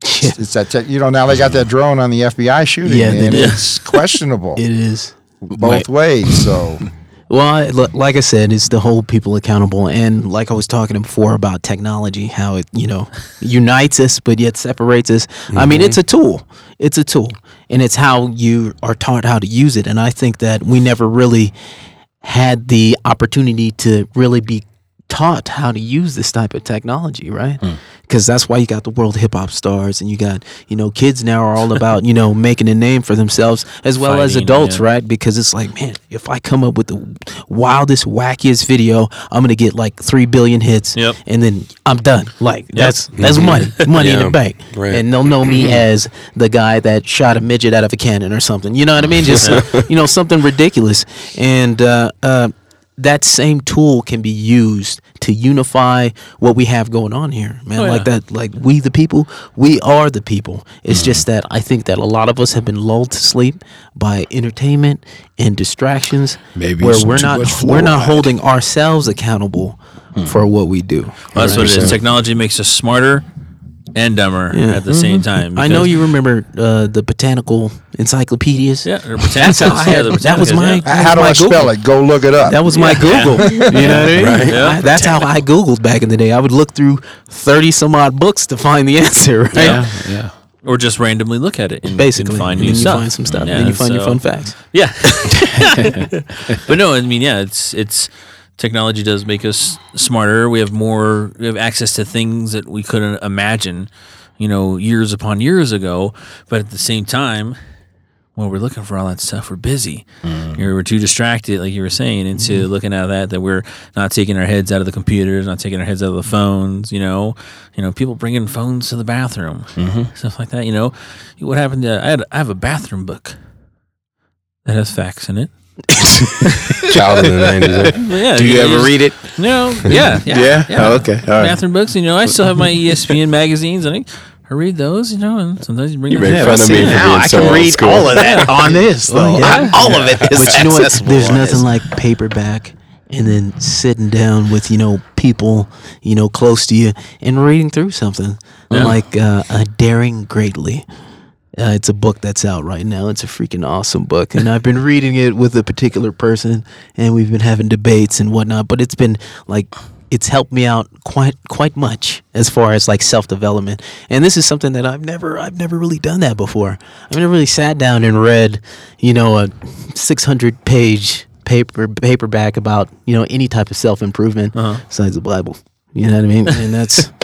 *laughs* It's, it's that tech you know now they got that drone on the FBI shooting, Yeah, and it's questionable *laughs* It is. Both ways. So *laughs* Well, like I said, it's to hold people accountable, and like I was talking before about technology, how it you know unites us but yet separates us. I mean, it's a mm-hmm. tool. It's a tool, and it's how you are taught how to use it. And I think that we never really had the opportunity to really be taught how to use this type of technology, right? Because that's why you got the world hip hop stars, and you got you know kids now are all *laughs* about you know making a name for themselves as well as adults, yeah. right? Because it's like, man, if I come up with the wildest, wackiest video, I'm gonna get like three billion hits, Yep. and then I'm done. Like that's that's money, *laughs* money in the bank, Right. and they'll know me *clears throat* as the guy that shot a midget out of a cannon or something. You know what I mean? Just *laughs* you know something ridiculous, and uh, uh, that same tool can be used to unify what we have going on here, man. Oh, like that, like we the people, we are the people. It's hmm. just that I think that a lot of us have been lulled to sleep by entertainment and distractions, Maybe where we're not we're not holding ourselves accountable hmm. for what we do. Well, that's what it is. Technology makes us smarter and dumber at the same time. Mm-hmm. I know you remember uh, the botanical encyclopedias. Yeah, or That's *laughs* how I botanicals. had- Yeah, the that was my- yeah. How do my I spell Google. it? Go look it up. That was my Google. *laughs* You know what I mean? Right. Yeah. I- that's how I Googled back in the day. I would look through 30 some odd books to find the *laughs* answer, right? Yeah. yeah. Or just randomly look at it and, Basically. and find and new then you stuff. find some stuff. Yeah, and then you find your fun facts. Yeah. but no, I mean, yeah, it's it's technology does make us smarter. We have more. We have access to things that we couldn't imagine, you know, years upon years ago. But at the same time, when we're looking for all that stuff, we're busy. Mm. Know, we're too distracted, like you were saying, into mm-hmm. looking at that. That we're not taking our heads out of the computers, not taking our heads out of the phones. You know, you know, people bringing phones to the bathroom, mm-hmm. stuff like that. You know, what happened? To, I had I have a bathroom book that has facts in it. *laughs* Child in the nineties. *laughs* Yeah, Do you ever just- read it? No, yeah, *laughs* yeah, Yeah? Oh, okay. All right. Bathroom books. You know, I still have my ESPN magazines, and I, I read those. You know, and sometimes you bring You them make in. fun of me for now being I so can old read school. all of that on this, though. yeah. All of it is But you know what? There's nothing like paperback and then sitting down with, you know, people, you know, close to you and reading through something like uh, uh, Daring Greatly. Uh, it's a book that's out right now. It's a freaking awesome book, and I've been reading it with a particular person, and we've been having debates and whatnot. But it's been like it's helped me out quite quite much as far as like self development. And this is something that I've never I've never really done that before. I've never really sat down and read, you know, a 600 page paper paperback about you know any type of self improvement besides the Bible. You know what I mean? And that's *laughs*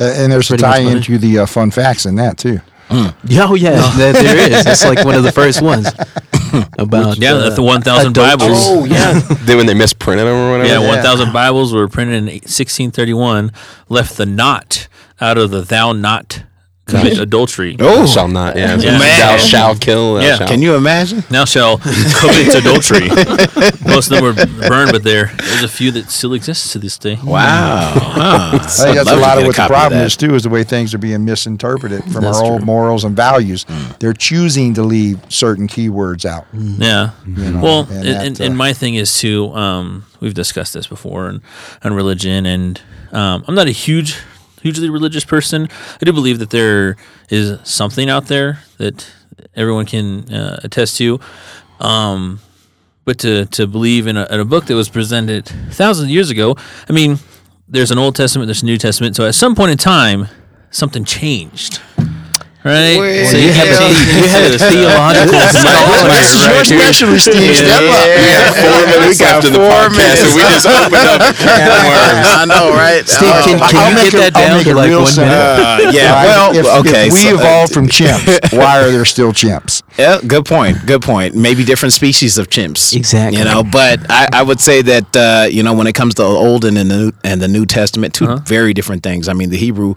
Uh, and there's a Pretty tie into the uh, fun facts in that too. Yeah, oh yeah, that, there is. It's like one of the first ones *laughs* about Yeah, uh, the 1,000. Bibles. Oh yeah. *laughs* then when they misprinted them or whatever. Yeah, 1,000 Bibles were printed in 1631, left the not out of the thou not commit adultery. Thou shall not. Yeah. Yeah. Thou Man. shall kill. Thou Yeah. shall- Can you imagine? Now shall commit adultery. *laughs* Most of them were burned, but there there's a few that still exist to this day. Wow. Huh. I think that's a lot of what the problem is too, is the way things are being misinterpreted from That's our old true. morals and values. They're choosing to leave certain keywords out. Yeah. know, well, and and, that, and, uh, and my thing is too. Um, we've discussed this before, and on religion, and um, I'm not a huge, hugely religious person. I do believe that there is something out there that everyone can uh, attest to. Um, but to to believe in a, in a book that was presented thousands of years ago, I mean, there's an Old Testament, there's a New Testament. So at some point in time, something changed. Right, Well, so you have, yeah. to, you have a *laughs* theological scholar This is your right here. specialty, Steve. Step up. Yeah, Four minutes got after the podcast, minutes. and we just opened up a can worms. I know, right? Steve, Uh, can, can you make get it- that down make to like one simple. minute? uh, yeah. Right? Well, if, okay. if we so, uh, evolved from chimps, *laughs* why are there still chimps? Yeah, good point. Good point. Maybe different species of chimps. Exactly. You know, but I, I would say that uh, you know when it comes to the Old and the New and the New Testament, 2 very different things. I mean, the Hebrew,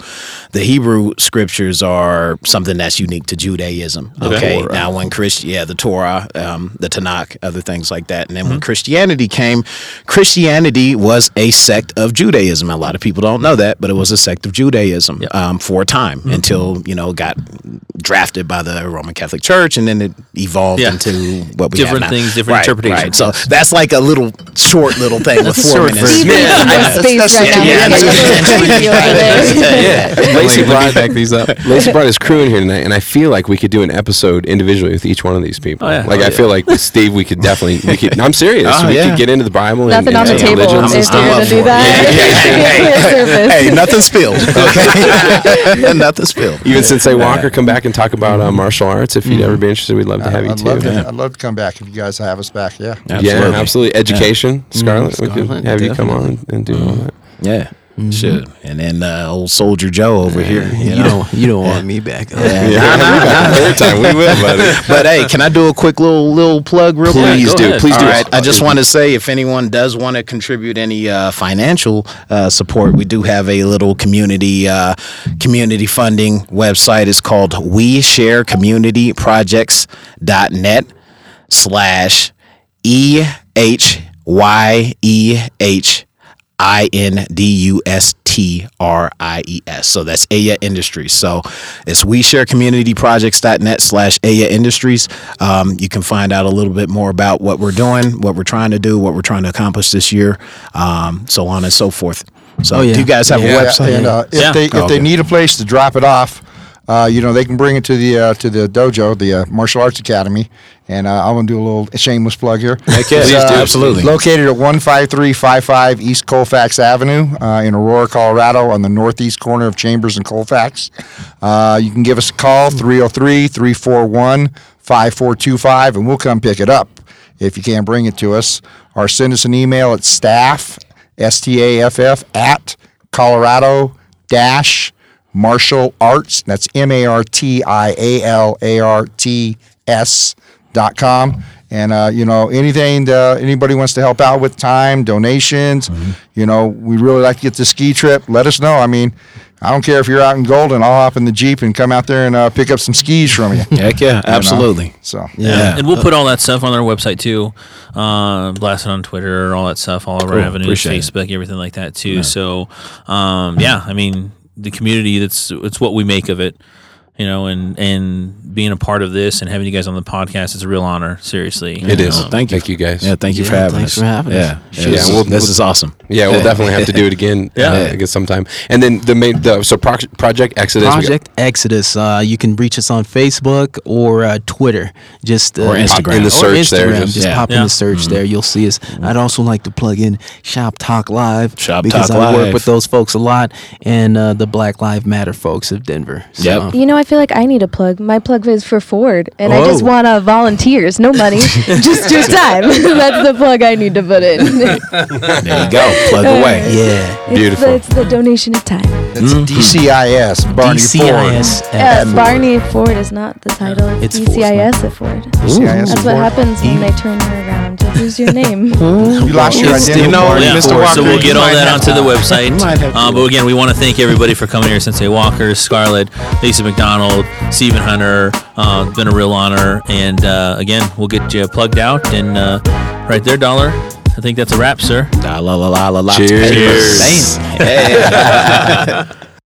the Hebrew scriptures are something that's unique to Judaism. Okay. Now, when Christ, yeah, the Torah, um, the Tanakh, other things like that, and then when Christianity came, Christianity was a sect of Judaism. A lot of people don't know that, but it was a sect of Judaism um, for a time until you know got drafted by the Roman Catholic Church, and then it evolved Yeah. into what we Different have now. Different things, different Right, interpretations. Right. So that's like a little short little thing *laughs* with four minutes. version. Yeah, needs that's- that's right the- *laughs* yeah, He's that's- getting creepy over there. Lacey brought back these up. Lacey brought his crew in here tonight, and I feel like we could do an episode individually with each one of these people. Oh, yeah. Like Oh, I yeah. feel like with Steve, we could definitely. We could. I'm serious. Oh, *laughs* we yeah. could get into the Bible. and, Nothing and on the and table religions and if stuff. you're up to for do it. that. *laughs* hey, hey, nothing spilled. Okay, *laughs* nothing spilled. Even since Sensei Walker, come back and talk about uh, martial arts. If you'd ever be mm-hmm. interested, we'd love to have you I'd too. love, to, I'd love to come back if you guys have us back. Yeah. Yeah, absolutely. Education, mm-hmm. Scarlett. we could Scarlett, have you come on and, and do all mm-hmm. that. Yeah, should. And then uh, old Soldier Joe over here. You, You know. don't, you don't want *laughs* me back. Yeah, Yeah, nah, nah, nah. *laughs* Third time we will, buddy. *laughs* But hey, can I do a quick little little plug real quick? Please go do. ahead. Please All do. right. I just want to say if anyone does want to contribute any uh, financial uh, support, we do have a little community uh, community funding website. It's called We Share Community Projects.net slash E H Y E H I N D U S T R I E S. So that's Ehyeh Industries. So it's we share communityprojects.net slash Ehyeh Industries. Um, you can find out a little bit more about what we're doing, what we're trying to do, what we're trying to accomplish this year, um, so on and so forth. So Oh, yeah. do you guys have Yeah. a Yeah, website? and uh, if Yeah. they if Oh, they need a place to drop it off, uh, you know they can bring it to the uh, to the dojo, the uh, martial arts academy, and uh, I'm gonna do a little shameless plug here. *laughs* Heck yeah. Please do. uh, Absolutely. Located at 15355 East Colfax Avenue uh, in Aurora, Colorado, on the northeast corner of Chambers and Colfax. Uh, you can give us a call 303 341 5425, and we'll come pick it up if you can't bring it to us. Or send us an email at staff, S T A F F, at Colorado dash martial arts. That's M A R T I A L A R T S dot com. And uh, you know anything that anybody wants to help out with time donations, you know we really like to get the ski trip. Let us know. I mean, I don't care if you're out in Golden. I'll hop in the jeep and come out there and uh, pick up some skis from you. *laughs* Heck yeah, absolutely. So Yeah. And we'll put all that stuff on our website too. Uh, blast it on Twitter, all that stuff, all of our Cool. avenues, Appreciate it. Facebook, everything like that too. So, um, yeah, I mean, the community, that's, it's what we make of it, you know, and, and being a part of this and having you guys on the podcast is a real honor. Seriously. It is. Um, Thank you. Thank you guys. Yeah, thank you for Yeah, having thanks us. for having yeah. us. Yeah, Yeah, this, we'll- this is awesome. Yeah, we'll definitely have to do it again. *laughs* Yeah. uh, again sometime. And then the main, the, so Pro- Project Exodus. we got- Project Exodus. Uh, you can reach us on Facebook or uh, Twitter. Just uh, Or Instagram. In the or search there, just- Just, Yeah. pop in the search there. You'll see us. I'd also like to plug in Shop Talk Live Shop because Talk I Live. work with those folks a lot and uh, the Black Lives Matter folks of Denver. So, Yep. You know, I feel like I need a plug. My plug is for Ford, and I just Oh. want uh, volunteers, no money, *laughs* just your time. *laughs* *laughs* That's the plug I need to put in. There you go. Plug away. Yeah. It's Beautiful. the, it's the donation of time. it's DCIS Barney DCIS. Ford. Uh, Barney Ford is not the title. It's, It's DCIS at Ford. DCIS That's what happens when they turn you around. Who's your name? You lost your identity. you know, Yeah, Mr. Walker, so we'll get all that onto the website. you might have Uh, but again, we want to thank everybody for coming here. Sensei Walker, Scarlett, Lisa McDonald, Stephen Hunter. Uh, it's been a real honor. And uh, again, we'll get you plugged out. And uh, right there, Dollar. I think that's a wrap, sir. La la la la la. la. Cheers. Bam. Hey. *laughs* *laughs*